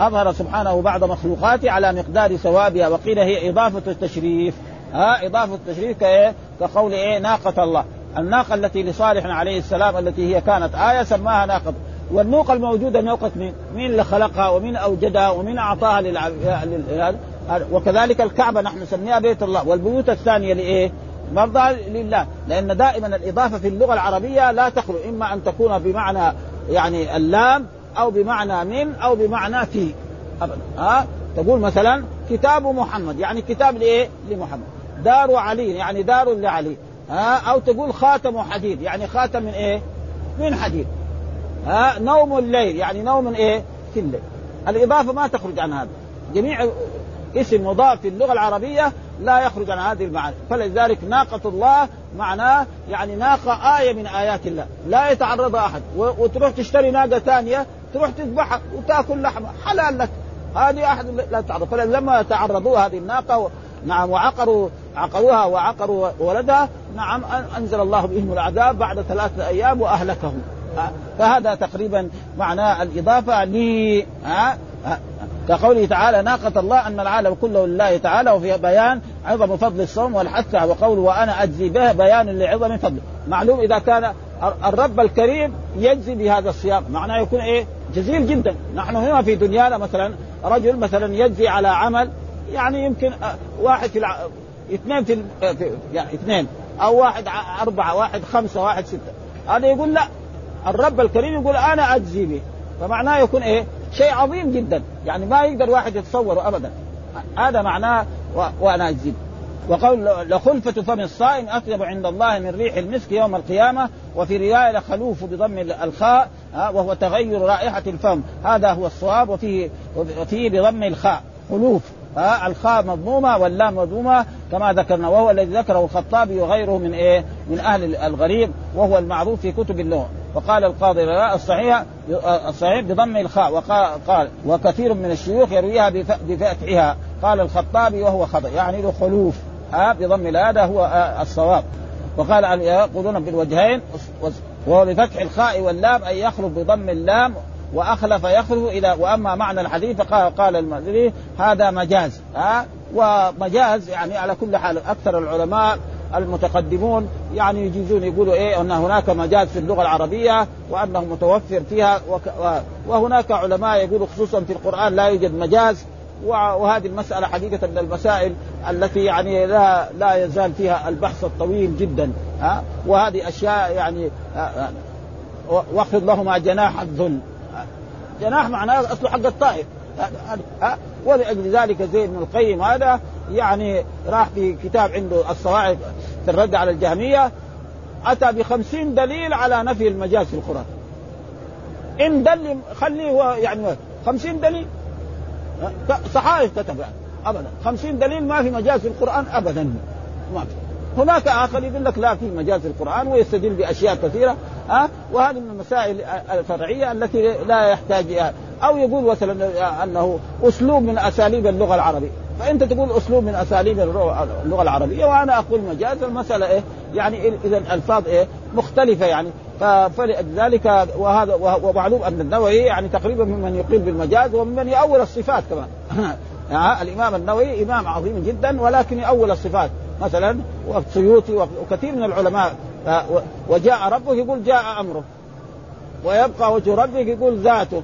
أظهر سبحانه بعض مخلوقاته على مقدار ثوابها. وقيل هي إضافة التشريف. ها إضافة التشريف كايه كقول إيه ناقة الله. الناقة التي لصالح عليه السلام التي هي كانت آية سماها ناقة. والنوقه الموجوده نوقه مين؟ مين اللي خلقها ومين أوجدها ومين أعطاها للعب... لل... وكذلك الكعبة نحن نسميها بيت الله. والبيوت الثانية لإيه؟ برضه لله. لأن دائما الإضافة في اللغة العربية لا تخلو. إما أن تكون بمعنى يعني اللام أو بمعنى من أو بمعنى في. ابدا. ها؟ تقول مثلا كتاب محمد. يعني كتاب لإيه؟ لمحمد. دار علي. يعني دار لعلي. ها أو تقول خاتم حديد. يعني خاتم من إيه؟ من حديد. ها نوم الليل. يعني نوم إيه؟ في الليل. الإضافة ما تخرج عن هذا. جميع اسم مضاف في اللغة العربية لا يخرج عن هذه المعاني. فلذلك ناقة الله معناه يعني ناقة آية من آيات الله. لا يتعرضها أحد. وتروح تشتري ناقة ثانية تروح تذبحها وتأكل لحمها حلال لك. هذه أحد لا تعرض فلما تعرضوا هذه الناقة نعم وعقروا عقروها وعقروا ولدها. نعم أنزل الله بهم العذاب بعد ثلاثة أيام وأهلكهم. فهذا تقريبا معناه الإضافة ل كقوله تعالى ناقة الله أن العالم كله لله تعالى وفي بيان عظم فضل الصوم والحث وقوله وأنا أجزي به بيان لعظم فضله. معلوم إذا كان الرب الكريم يجزي بهذا الصيام. معناه يكون إيه؟ جزيل جدا. نحن هنا في دنيانا مثلا رجل مثلا يجزي على عمل يعني يمكن واحد في الع... اثنين في, في يعني اثنين أو واحد أربعة واحد خمسة واحد ستة. هذا يقول لا الرب الكريم يقول أنا أجزي به. فمعناه يكون إيه؟ شيء عظيم جدا. يعني ما يقدر واحد يتصوره ابدا. هذا معناه و... وأنا أجزي به. وقول لخلفة فم الصائم أطيب عند الله من ريح المسك يوم القيامة وفي رواية لخلوف بضم الخاء وهو تغير رائحة الفم. هذا هو الصواب وفيه وفيه بضم الخاء. خلوف. ها الخاء مضمومة واللام مضمومة كما ذكرنا وهو الذي ذكره الخطابي وغيره من إيه؟ من أهل الغريب وهو المعروف في كتب اللغة. وقال القاضي الصحيح الصحيح بضم الخاء وقال وكثير من الشيوخ يرويها بفتحها. قال الخطابي وهو خطأ يعني له خلوف بضم هذا هو الصواب. وقال يقولون بالوجهين وهو بفتح الخاء واللام أي يخلف بضم اللام وأخلف يخلف إلى وأما معنى الحديث فقال قال المازري هذا مجاز ها؟ ومجاز يعني على كل حال أكثر العلماء المتقدمون يعني يجيزون يقولوا إيه أن هناك مجاز في اللغة العربية وأنه متوفر فيها وهناك علماء يقولوا خصوصا في القرآن لا يوجد مجاز. وهذه المسألة حقيقة من المسائل التي يعني لا لا يزال فيها البحث الطويل جدا ها؟ وهذه أشياء يعني واخفض لهما جناح الذل. جناح معناه أصله حق الطائر ها ولأجل ذلك زيد بن القيم هذا يعني راح في كتاب عنده الصواعق في الرد على الجهمية أتى بخمسين دليل على نفي المجاز في القرآن. إن دل خليه هو يعني خمسين دليل. صحائف كتب يعني ابدا. خمسين دليل ما في مجاز في القرآن ابدا. ما في. هناك آخر يقول لك لا في مجاز في القرآن ويستدل بأشياء كثيرة ها؟ وهذه من المسائل الفرعية التي لا يحتاج أو يقول مثلا أنه أسلوب من أساليب اللغة العربية. فأنت تقول أسلوب من أساليب اللغة العربية وأنا أقول مجاز. المسألة إيه؟ يعني اذا الفاظ إيه؟ مختلفة يعني. فلذلك وهذا ومعلوم أن النووي يعني تقريبا ممن يقيم بالمجاز وممن يؤول الصفات كمان. الإمام النووي إمام عظيم جدا ولكن يؤول الصفات. مثلا والسيوطي وكثير من العلماء وجاء ربه يقول جاء أمره. ويبقى وجه ربك يقول ذاته.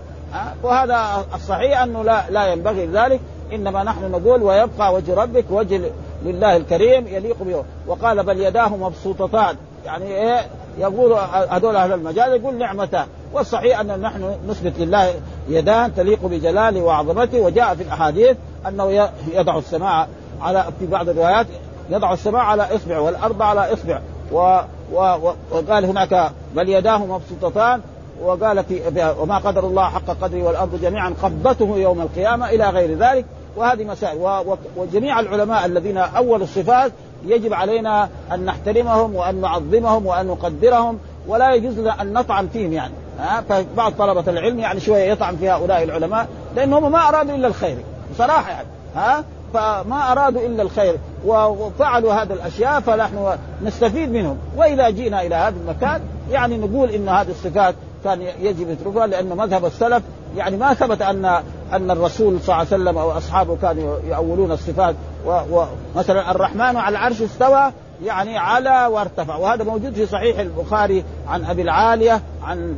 وهذا الصحيح أنه لا لا ينبغي ذلك. إنما نحن نقول ويبقى وجه ربك وجه لله الكريم يليق به. وقال بل يداه مبسوطتان. يعني إيه؟ يقول هذول أهل المجال يقول نعمتان والصحيح أن نحن نثبت لله يدان تليق بجلاله وعظمته. وجاء في الأحاديث أنه يضع السماء على في بعض الروايات يضع السماء على إصبع والأرض على إصبع. و و وقال هناك بل يداه مبسوطتان. وقال في وما قدر الله حق قدره والأرض جميعا قبضته يوم القيامة إلى غير ذلك. وهذه مسائل. وجميع العلماء الذين اولوا الصفات يجب علينا أن نحترمهم وأن نعظمهم وأن نقدرهم. ولا يجوز لنا أن نطعن فيهم يعني. ها؟ فبعض طلبة العلم يعني شوية يطعن في هؤلاء العلماء لأنهم ما أرادوا إلا الخير. بصراحة يعني. ها؟ فما أرادوا إلا الخير وفعلوا هذه الأشياء فنحن نستفيد منهم. وإذا جئنا إلى هذا المكان يعني نقول إن هذه الصفات كان يجب يتركها لأن مذهب السلف يعني ما ثبت ان أن الرسول صلى الله عليه وسلم أو أصحابه كانوا يؤولون الصفات. ومثلا الرحمن على العرش استوى يعني على وارتفع. وهذا موجود في صحيح البخاري عن أبي العالية عن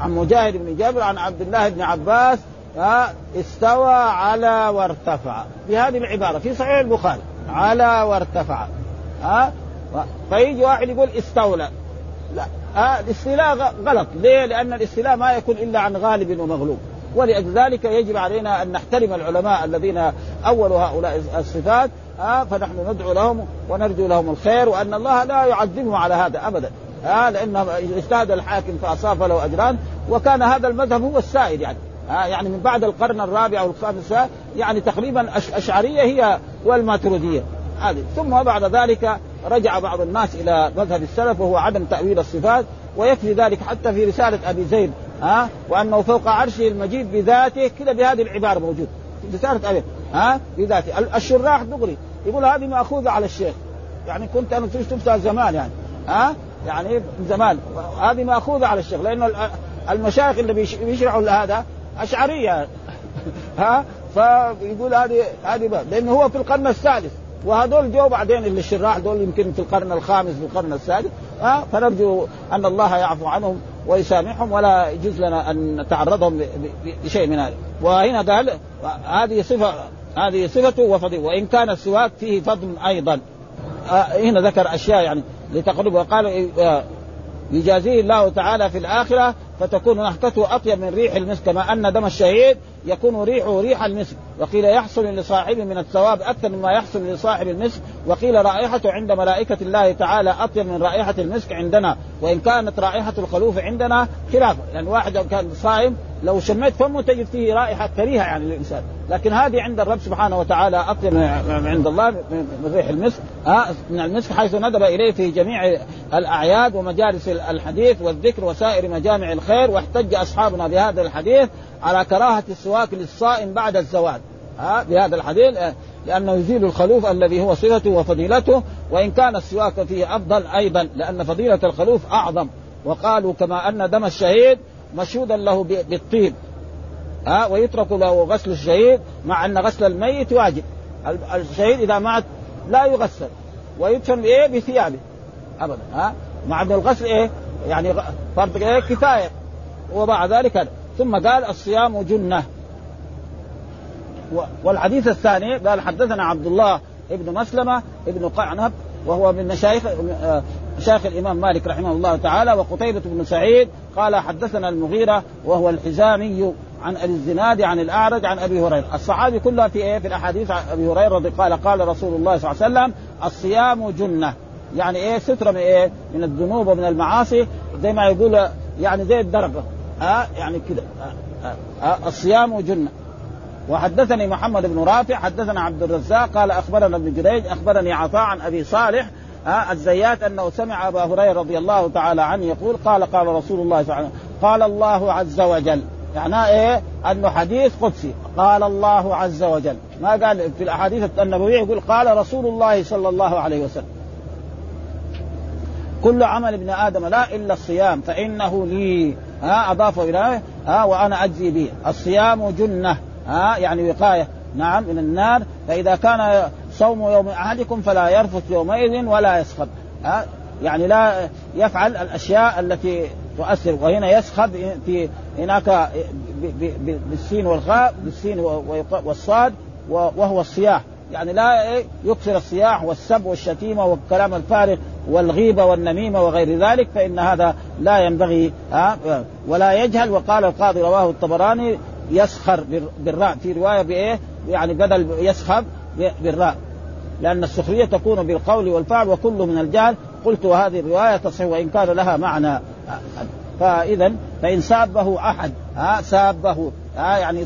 عن مجاهد بن جابر عن عبد الله بن عباس استوى على وارتفع. بهذه العبارة في صحيح البخاري. على وارتفع. ها فيجي واحد يقول استولى. لا الاستيلاء غلط. ليه؟ لأن الاستيلاء ما يكون إلا عن غالب ومغلوب. ولأجل ذلك يجب علينا أن نحترم العلماء الذين أولوا هؤلاء الصفات آه فنحن ندعو لهم ونرجو لهم الخير وأن الله لا يعذبهم على هذا أبدا. آه لأن اجتهد الحاكم فأصاب له أجران وكان هذا المذهب هو السائد يعني. آه يعني من بعد القرن الرابع أو الخامس يعني تقريبا الأشعرية هي والماتريدية. هذه. ثم بعد ذلك رجع بعض الناس إلى مذهب السلف وهو عدم تأويل الصفات ويكفي ذلك حتى في رسالة أبي زيد ها وأنه فوق عرشه المجيد بذاته كذا بهذه العبارة موجود. رسالة أبي ها بذاته. الشراح دغري يقول هذه مأخوذة على الشيخ. يعني كنت أنا شفتها زمان يعني ها يعني من زمان. هذه مأخوذة على الشيخ لأنه المشايخ اللي بيشرحوا هذا أشعرية. ها؟ فيقول هذه هذه لأنه هو في القرن السادس. وهذول جو بعدين اللي الشراح دول يمكن في القرن الخامس في القرن السادس. ها؟ فنرجو أن الله يعفو عنهم ويسامحهم ولا يجوز لنا أن نتعرضهم بشيء من هذا. وهنا قال هذه صفه هذه صفته وفضيله وإن كان السواك فيه فضل أيضا. آه، هنا ذكر أشياء يعني لتقرب وقال آه، يجازيه الله تعالى في الآخرة فتكون نهكته أطيب من ريح المسك كما أن دم الشهيد يكون ريحه ريح المسك. وقيل يحصل لصاحبه من الثواب أكثر مما يحصل لصاحب المسك. وقيل رائحته عند ملائكة الله تعالى أطيب من رائحة المسك عندنا. وإن كانت رائحة الخلوف عندنا خلافه لأن يعني واحد كان صائم لو شميت فمه تجد فيه رائحة كريهة يعني للإنسان. لكن هذه عند الرب سبحانه وتعالى أطيب عند الله من ريح المسك. من المسك حيث ندب إليه في جميع الأعياد ومجالس الحديث والذكر وسائر مجامع الخير واحتج أصحابنا بهذا الحديث على كراهة السواك للصائم بعد الزوال. ها بهذا الحديث لأنه يزيل الخلوف الذي هو صفته وفضيلته وإن كان السواك فيه أفضل أيضا لأن فضيلة الخلوف أعظم. وقالوا كما أن دم الشهيد مشهودا له بالطيب. ها ويترك له غسل الشهيد مع أن غسل الميت واجب. الشهيد إذا مات لا يغسل ويدفن بإيه؟ بثيابه. ابدا ها. مع أن الغسل إيه؟ يعني فرض إيه؟ كفاية وبعد ذلك ثم قال الصيام جنة والحديث الثاني قال حدثنا عبد الله ابن مسلمة ابن قعنب وهو من مشايخ مشايخ الإمام مالك رحمه الله تعالى وقتيبة بن سعيد قال حدثنا المغيرة وهو الحزامي عن ابي الزناد عن الأعرج عن أبي هريرة، الصحابي كلها في إيه؟ في الأحاديث عن أبي هريرة قال قال رسول الله صلى الله عليه وسلم الصيام جنة، يعني إيه؟ سترة من إيه؟ من الذنوب ومن المعاصي زي ما يقول يعني زي الدرجه ها آه يعني كده آه آه الصيام جنه وحدثني محمد بن رافع حدثنا عبد الرزاق قال أخبرنا ابن جريج أخبرني عطاء عن أبي صالح آه الزيات أنه سمع أبا هريرة رضي الله تعالى عنه يقول قال قال رسول الله صلى الله عليه وسلم قال الله عز وجل يعني إيه؟ أنه حديث قدسي قال الله عز وجل ما قال في الأحاديث النبوية يقول قال رسول الله صلى الله عليه وسلم كل عمل ابن آدم لا إلا الصيام فإنه لي ها أضافه إلى ها وأنا أجزي به. الصيام جنة ها يعني وقاية. نعم من النار. فإذا كان صوم يوم أحدكم فلا يرفث يومئذ ولا يسخط ها. يعني لا يفعل الأشياء التي تؤثر. وهنا يسخط في هناك بالسين والخاء بالسين والصاد وهو الصياح يعني لا يكثر الصياح والسب والشتيمة والكلام الفارغ والغيبة والنميمة وغير ذلك فإن هذا لا ينبغي ولا يجهل. وقال القاضي رواه الطبراني يسخر بالراء في رواية بإيه؟ يعني بدل يسخر بالراء. لأن السخرية تكون بالقول والفعل وكل من الجهل. قلت وهذه الرواية تصح وإن كان لها معنى. فاذا فإن سابه أحد ها سابه ها يعني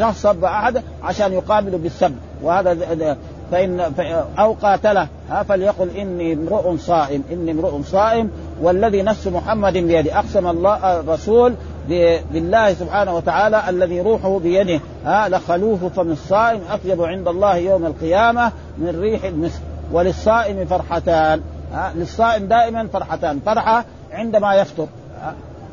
شخص سب أحد عشان يقابله بالسب. وهذا فإن أو قاتله ها فليقل إني امرؤ صائم إني امرؤ صائم والذي نفس محمد بيده. أقسم الله الرسول بالله سبحانه وتعالى الذي روحه بيده ها لخلوف فم الصائم أطيب عند الله يوم القيامة من ريح المسك. وللصائم فرحتان للصائم دائما فرحتان فرحة عندما يفطر.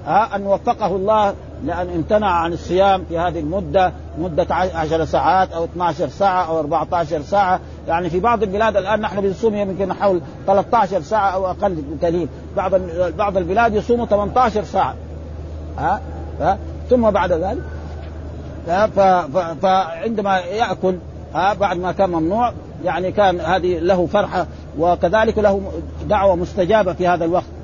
ها أن وفقه الله لأن امتنع عن الصيام في هذه المدة مدة عشر ساعات أو 12 ساعة أو 14 ساعة. يعني في بعض البلاد الآن نحن بنصوم يمكن حول 13 ساعة أو أقل قليل بعض بعض البلاد يصوموا 18 ساعة. ها؟ ها؟ ثم بعد ذلك فعندما يأكل ها؟ بعد ما كان ممنوع يعني كان هذه له فرحة وكذلك له دعوة مستجابة في هذا الوقت.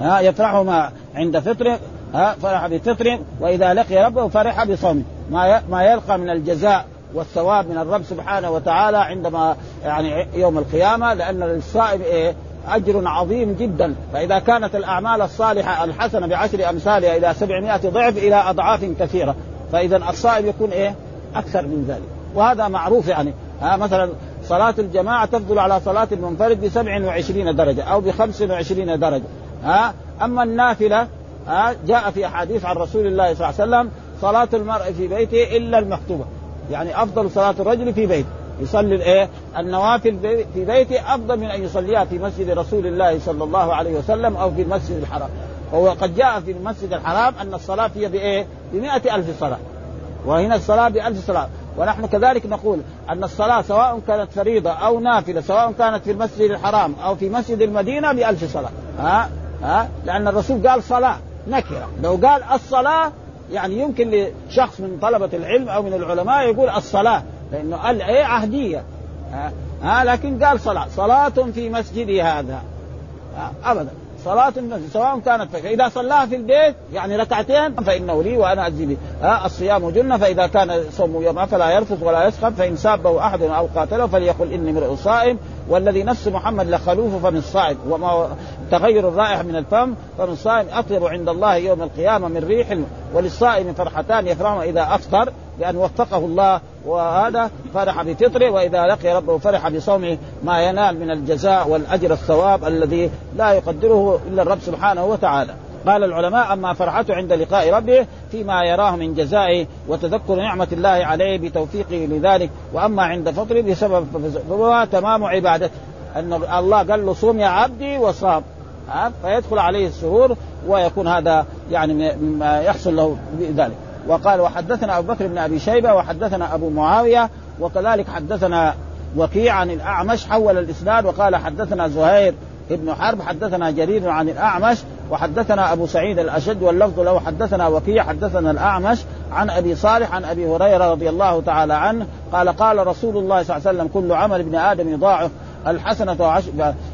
ها يفرح ما عند فطره ها فرح بفطره وإذا لقي ربه فرح بصومه ما ما يلقى من الجزاء والثواب من الرب سبحانه وتعالى عندما يعني يوم القيامة لأن للصائم إيه؟ أجر عظيم جدا فإذا كانت الأعمال الصالحة الحسنة بعشر أمثالها إلى 700 ضعف إلى أضعاف كثيرة فاذا الصائم يكون إيه؟ أكثر من ذلك وهذا معروف يعني ها مثلا صلاة الجماعة تفضل على صلاة المنفرد ب 27 درجة أو ب 25 درجة ها؟ أما النافلة ها؟ جاء في أحاديث عن رسول الله صلى الله عليه وسلم صلاة المرء في بيته إلا المكتوبة. يعني أفضل صلاة الرجل في بيته. يصلي الايه النوافل في بيته أفضل من أن يصليها في مسجد رسول الله صلى الله عليه وسلم أو في المسجد الحرام. وهو قد جاء في المسجد الحرام أن الصلاة فيها بإيه؟ بمئة ألف صلاة. وهنا الصلاة بألف صلاة. ونحن كذلك نقول أن الصلاة سواء كانت فريضة أو نافلة سواء كانت في المسجد الحرام أو في مسجد المدينة بألف صلاة. ها؟ ها؟ لأن الرسول قال صلاة نكرة. لو قال الصلاة يعني يمكن لشخص من طلبة العلم أو من العلماء يقول الصلاة لأنه قال إيه عهدية. ها, ها؟ لكن قال صلاة. صلاة في مسجدي هذا. ابدا. صلاة المسجد سواء كانت فإذا صلاها في البيت يعني ركعتين فإنه لي وأنا أجزي به. آه الصيام جنة فإذا كان صوم يوم فلا يرفث ولا يسخب فإن سابه أحد أو قاتله فليقل إني امرئ صائم. والذي نفس محمد لخلوف فمن الصائم وما تغير الرائحة من الفم فمن الصائم أطيب عند الله يوم القيامة من ريح وللصائم فرحتان يفرحهما إذا أفطر بأن وفقه الله وهذا فرح بفطره وإذا لقي ربه فرح بصومه ما ينال من الجزاء والأجر الثواب الذي لا يقدره إلا الرب سبحانه وتعالى. قال العلماء أما فرحته عند لقاء ربه فيما يراه من جزائه وتذكر نعمة الله عليه بتوفيقه لذلك وأما عند فطره بسبب فهو تمام عبادته. أن الله قال له صوم يا عبدي وصام. فيدخل عليه السرور ويكون هذا يعني ما يحصل له بذلك. وقال وحدثنا أبو بكر بن أبي شيبة وحدثنا أبو معاوية وكذلك حدثنا وكيع عن الأعمش حول الإسناد وقال حدثنا زهير ابن حرب حدثنا جرير عن الأعمش وحدثنا أبو سعيد الأشد واللفظ له حدثنا وكيع حدثنا الأعمش عن أبي صالح عن أبي هريرة رضي الله تعالى عنه قال قال رسول الله صلى الله عليه وسلم كل عمل ابن آدم يضاعف الحسنة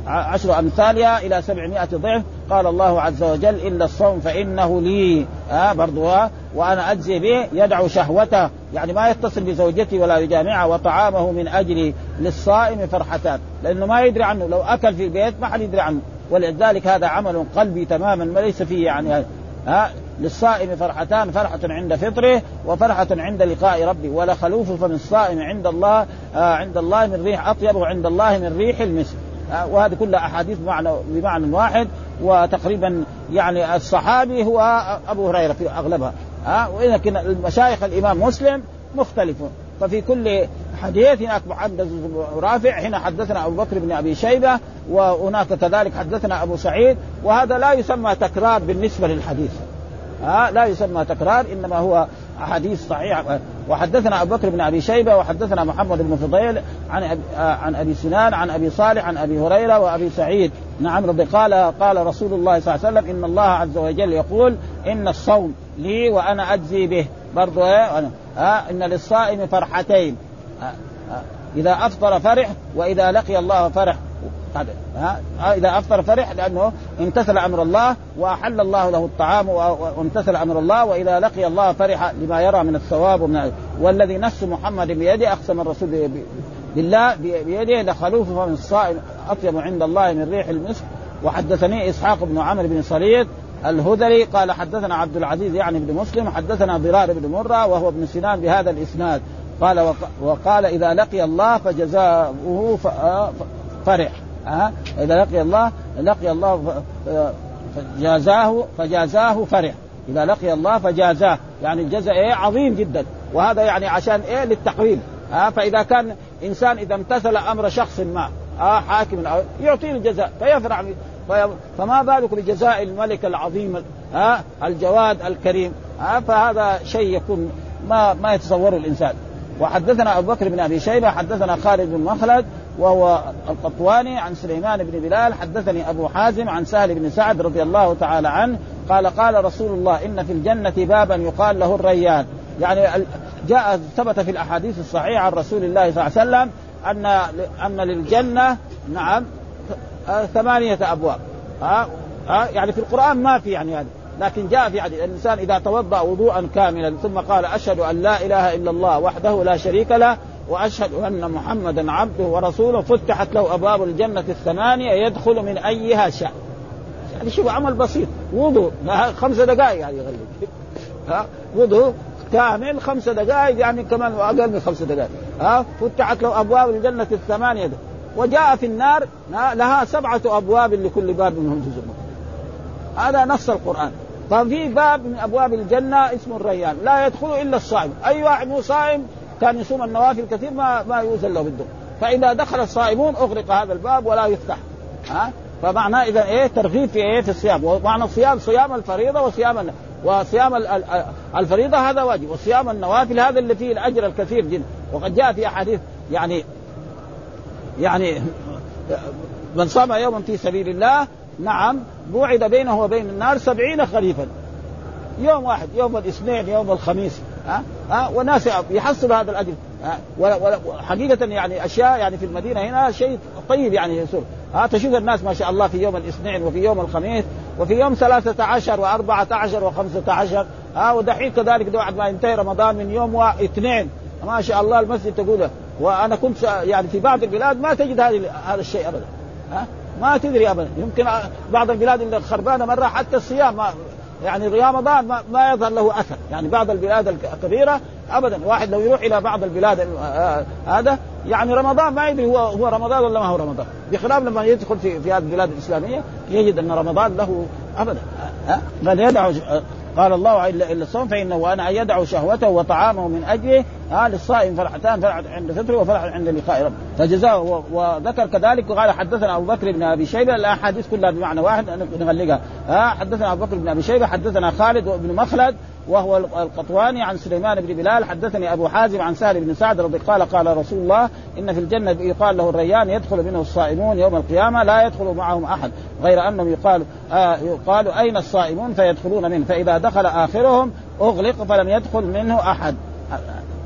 عشر, أمثالها إلى سبعمائة ضعف. قال الله عز وجل إلا الصوم فإنه لي. آه برضو آه وأنا أجزي به يدع شهوته. يعني ما يتصل بزوجته ولا يجامعها وطعامه من أجل للصائم فرحتان. لأنه ما يدري عنه. لو أكل في البيت ما حد يدري عنه. ولذلك هذا عمل قلبي تماما ما ليس فيه يعني ها للصائم فرحتان فرحة عند فطره وفرحة عند لقاء ربه ولخلوف فم الصائم عند الله آه عند الله من ريح أطيب وعند الله من ريح المسك. آه وهذه كلها أحاديث بمعنى بمعنى واحد وتقريبا يعني الصحابي هو أبو هريرة في أغلبها. ها آه ولكن المشايخ الإمام مسلم مختلفون. ففي كل حديث هناك محدث رافع. هنا حدثنا أبو بكر بن أبي شيبة وهناك كذلك حدثنا أبو سعيد وهذا لا يسمى تكرار بالنسبة للحديث. ها لا يسمى تكرار إنما هو احاديث صحيحه وحدثنا أبو بكر بن أبي شيبة وحدثنا محمد بن فضيل عن أبي عن أبي سنان عن أبي صالح عن أبي هريرة وأبي سعيد. نعم رضي قال قال رسول الله صلى الله عليه وسلم إن الله عز وجل يقول إن الصوم لي وأنا أجزي به. برضو إيه ها إن للصائم فرحتين. إذا أفطر فرح وإذا لقي الله فرح. إذا أفطر فرح لأنه امتثل أمر الله وأحل الله له الطعام وامتثل أمر الله وإذا لقي الله فرح لما يرى من الثواب ومن والذي نفس محمد بيده أقسم الرسول بالله بيده لخلوف من الصائم أطيب عند الله من ريح المسك. وحدثني إسحاق بن عمرو بن صليط الهذلي قال حدثنا عبد العزيز يعني بن مسلم حدثنا ضرار بن مرة وهو ابن سنان بهذا الإسناد. قال وقال إذا لقي الله فجزاؤه فرح. ها إذا لقي الله لقي الله فجازاه فجازاه فرح. إذا لقي الله فجازاه. يعني الجزاء إيه؟ عظيم جدا. وهذا يعني عشان إيه؟ للتقويم. ها فإذا كان إنسان إذا امتثل أمر شخص ما ها حاكم أو يعطيه الجزاء فيفرح فما بالك بجزاء الملك العظيم؟ ها الجواد الكريم. ها فهذا شيء يكون ما ما يتصوره الإنسان. وحدثنا أبو بكر بن أبي شيبة حدثنا خالد بن مخلد وهو القطواني عن سليمان بن بلال حدثني أبو حازم عن سهل بن سعد رضي الله تعالى عنه قال قال رسول الله إن في الجنة بابا يقال له الريان. يعني جاء ثبت في الأحاديث الصحيحة عن رسول الله صلى الله عليه وسلم أن أن للجنة نعم ثمانية أبواب. ها ها يعني في القرآن ما في يعني هذا. لكن جاء في حديث الإنسان إذا توضأ وضوءا كاملا ثم قال أشهد أن لا إله إلا الله وحده لا شريك له وأشهد أن محمدا عبده ورسوله فتحت له أبواب الجنة الثمانية يدخل من أيها شاء يعني شوف عمل بسيط. وضوء خمس دقائق يعني يغلب ها وضوء كامل خمس دقائق يعني كمان أقل من خمس دقائق. ها فتحت له أبواب الجنة الثمانية. ده. وجاء في النار لها سبعة أبواب لكل باب منهم جزء. هذا نص القرآن. ففي باب من أبواب الجنة اسمه الريان. لا يدخل إلا الصائم. أي واحد هو صائم كان يصوم النوافل كثير ما ما يوزن له بالدخول. فإذا دخل الصائمون اغلق هذا الباب ولا يفتح. ها؟ فمعناه إذا إيه؟ ترغيب في إيه؟ في الصيام. ومعنى الصيام صيام الفريضة وصيام وصيام الفريضة هذا واجب. وصيام النوافل هذا اللي فيه الأجر الكثير جدا. وقد جاء في أحاديث يعني يعني من صام يوما في سبيل الله نعم بوعد بينه وبين النار سبعين خريفا يوم واحد يوم الاثنين يوم الخميس ها؟ ها؟ وناس يحصل هذا الأجر وحقيقة يعني أشياء يعني في المدينة هنا شيء طيب يعني يسر. ها؟ تشوف الناس ما شاء الله في يوم الاثنين وفي يوم الخميس وفي يوم ثلاثة عشر وأربعة عشر وخمسة عشر ها؟ ودحين كذلك بعد ما ينتهي رمضان من يوم اثنين. ما شاء الله المسجد تقول وأنا كنت يعني في بعض البلاد ما تجد هذا هذا الشيء ابدا ها؟ ما تدري ابدا. يمكن بعض البلاد اللي خربانة مرة حتى الصيام ما يعني رمضان ما, ما يظهر له أثر. يعني بعض البلاد الكبيرة ابدا. واحد لو يروح إلى بعض البلاد هذا يعني رمضان ما يدري هو هو رمضان ولا ما هو رمضان. بخلاف لما يدخل في في هذه البلاد الإسلامية يجد أن رمضان له ابدا. بل يدعو قال الله الا إلا الصوم فإنه وأنا يدع شهوته وطعامه من أجله. آه للصائم فرحتان فرحة عند فطره وفرحة عند لقاء ربه. فجزاه وذكر كذلك. وقال حدثنا أبو بكر بن أبي شيبة. الأحاديث كلها بمعنى واحد نغلقها. آه حدثنا أبو بكر بن أبي شيبة حدثنا خالد بن مخلد وهو القطواني عن سليمان بن بلال حدثني أبو حازم عن سهل بن سعد رضي قال قال رسول الله إن في الجنة يقال له الريان يدخل منه الصائمون يوم القيامة لا يدخل معهم أحد غير أنهم يقال آه يقال أين الصائمون فيدخلون منه فإذا دخل آخرهم أغلق فلم يدخل منه أحد.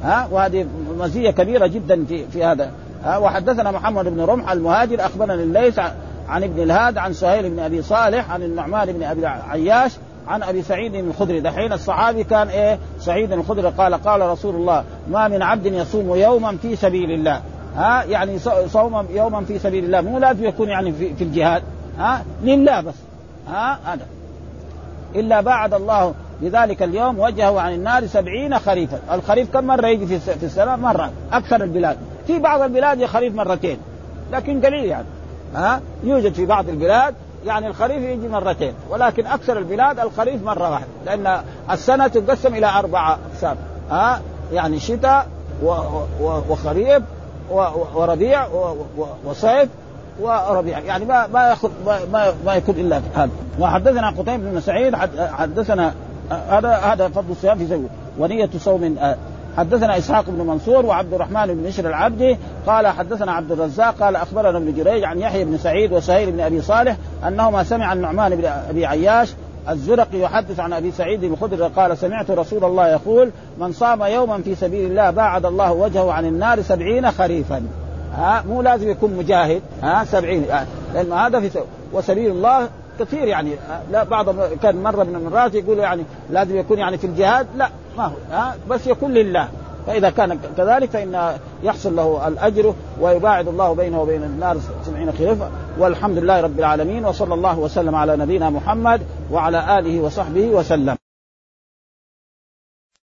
ها وهذه مزية كبيرة جدا في في هذا. ها وحدثنا محمد بن رمح المهاجر اخبرنا الليث عن ابن الهاد عن سهيل بن أبي صالح عن النعمان بن أبي عياش عن أبي سعيد الخدري. دحين الصحابي كان إيه؟ سعيد الخدري قال قال رسول الله ما من عبد يصوم يوما في سبيل الله ها؟ يعني صوم يوما في سبيل الله مو لازم يكون يعني في, في الجهاد. ها؟ لله بس. ها؟ هذا. إلا بعد الله. لذلك اليوم وجهه عن النار سبعين خريفا. الخريف كم مرة يجي في السنة مرة. أكثر البلاد. في بعض البلاد خريف مرتين. لكن قليل يعني. ها؟ يوجد في بعض البلاد يعني الخريف يجي مرتين ولكن أكثر البلاد الخريف مرة واحدة لأن السنة تقسم إلى أربع أقسام ها؟ يعني شتاء وخريف وربيع وصيف وربيع يعني ما ما ياخذ ما, ما يكون إلا هذا. وحدثنا قتيبة بن سعيد حدثنا هذا هذا فضل الصيام في زوج ونية صوم حدثنا إسحاق بن منصور وعبد الرحمن بن بشر العبدي قال حدثنا عبد الرزاق قال أخبرنا ابن جريج عن يحيى بن سعيد وسهيل بن أبي صالح أنهما سمع النعمان بن أبي عياش الزرقي يحدث عن أبي سعيد الخدري قال سمعت رسول الله يقول من صام يوما في سبيل الله باعد الله وجهه عن النار سبعين خريفا. ها مو لازم يكون مجاهد ها سبعين لأن هذا في وسبيل الله كثير يعني لا بعض كان مرة من المرات يقول يعني لازم يكون يعني في الجهاد لا. ما هو ها؟ بس يكون لله. فإذا كان كذلك فإن يحصل له الأجر ويباعد الله بينه وبين النار سبعين خليفه والحمد لله رب العالمين وصلى الله وسلم على نبينا محمد وعلى آله وصحبه وسلم.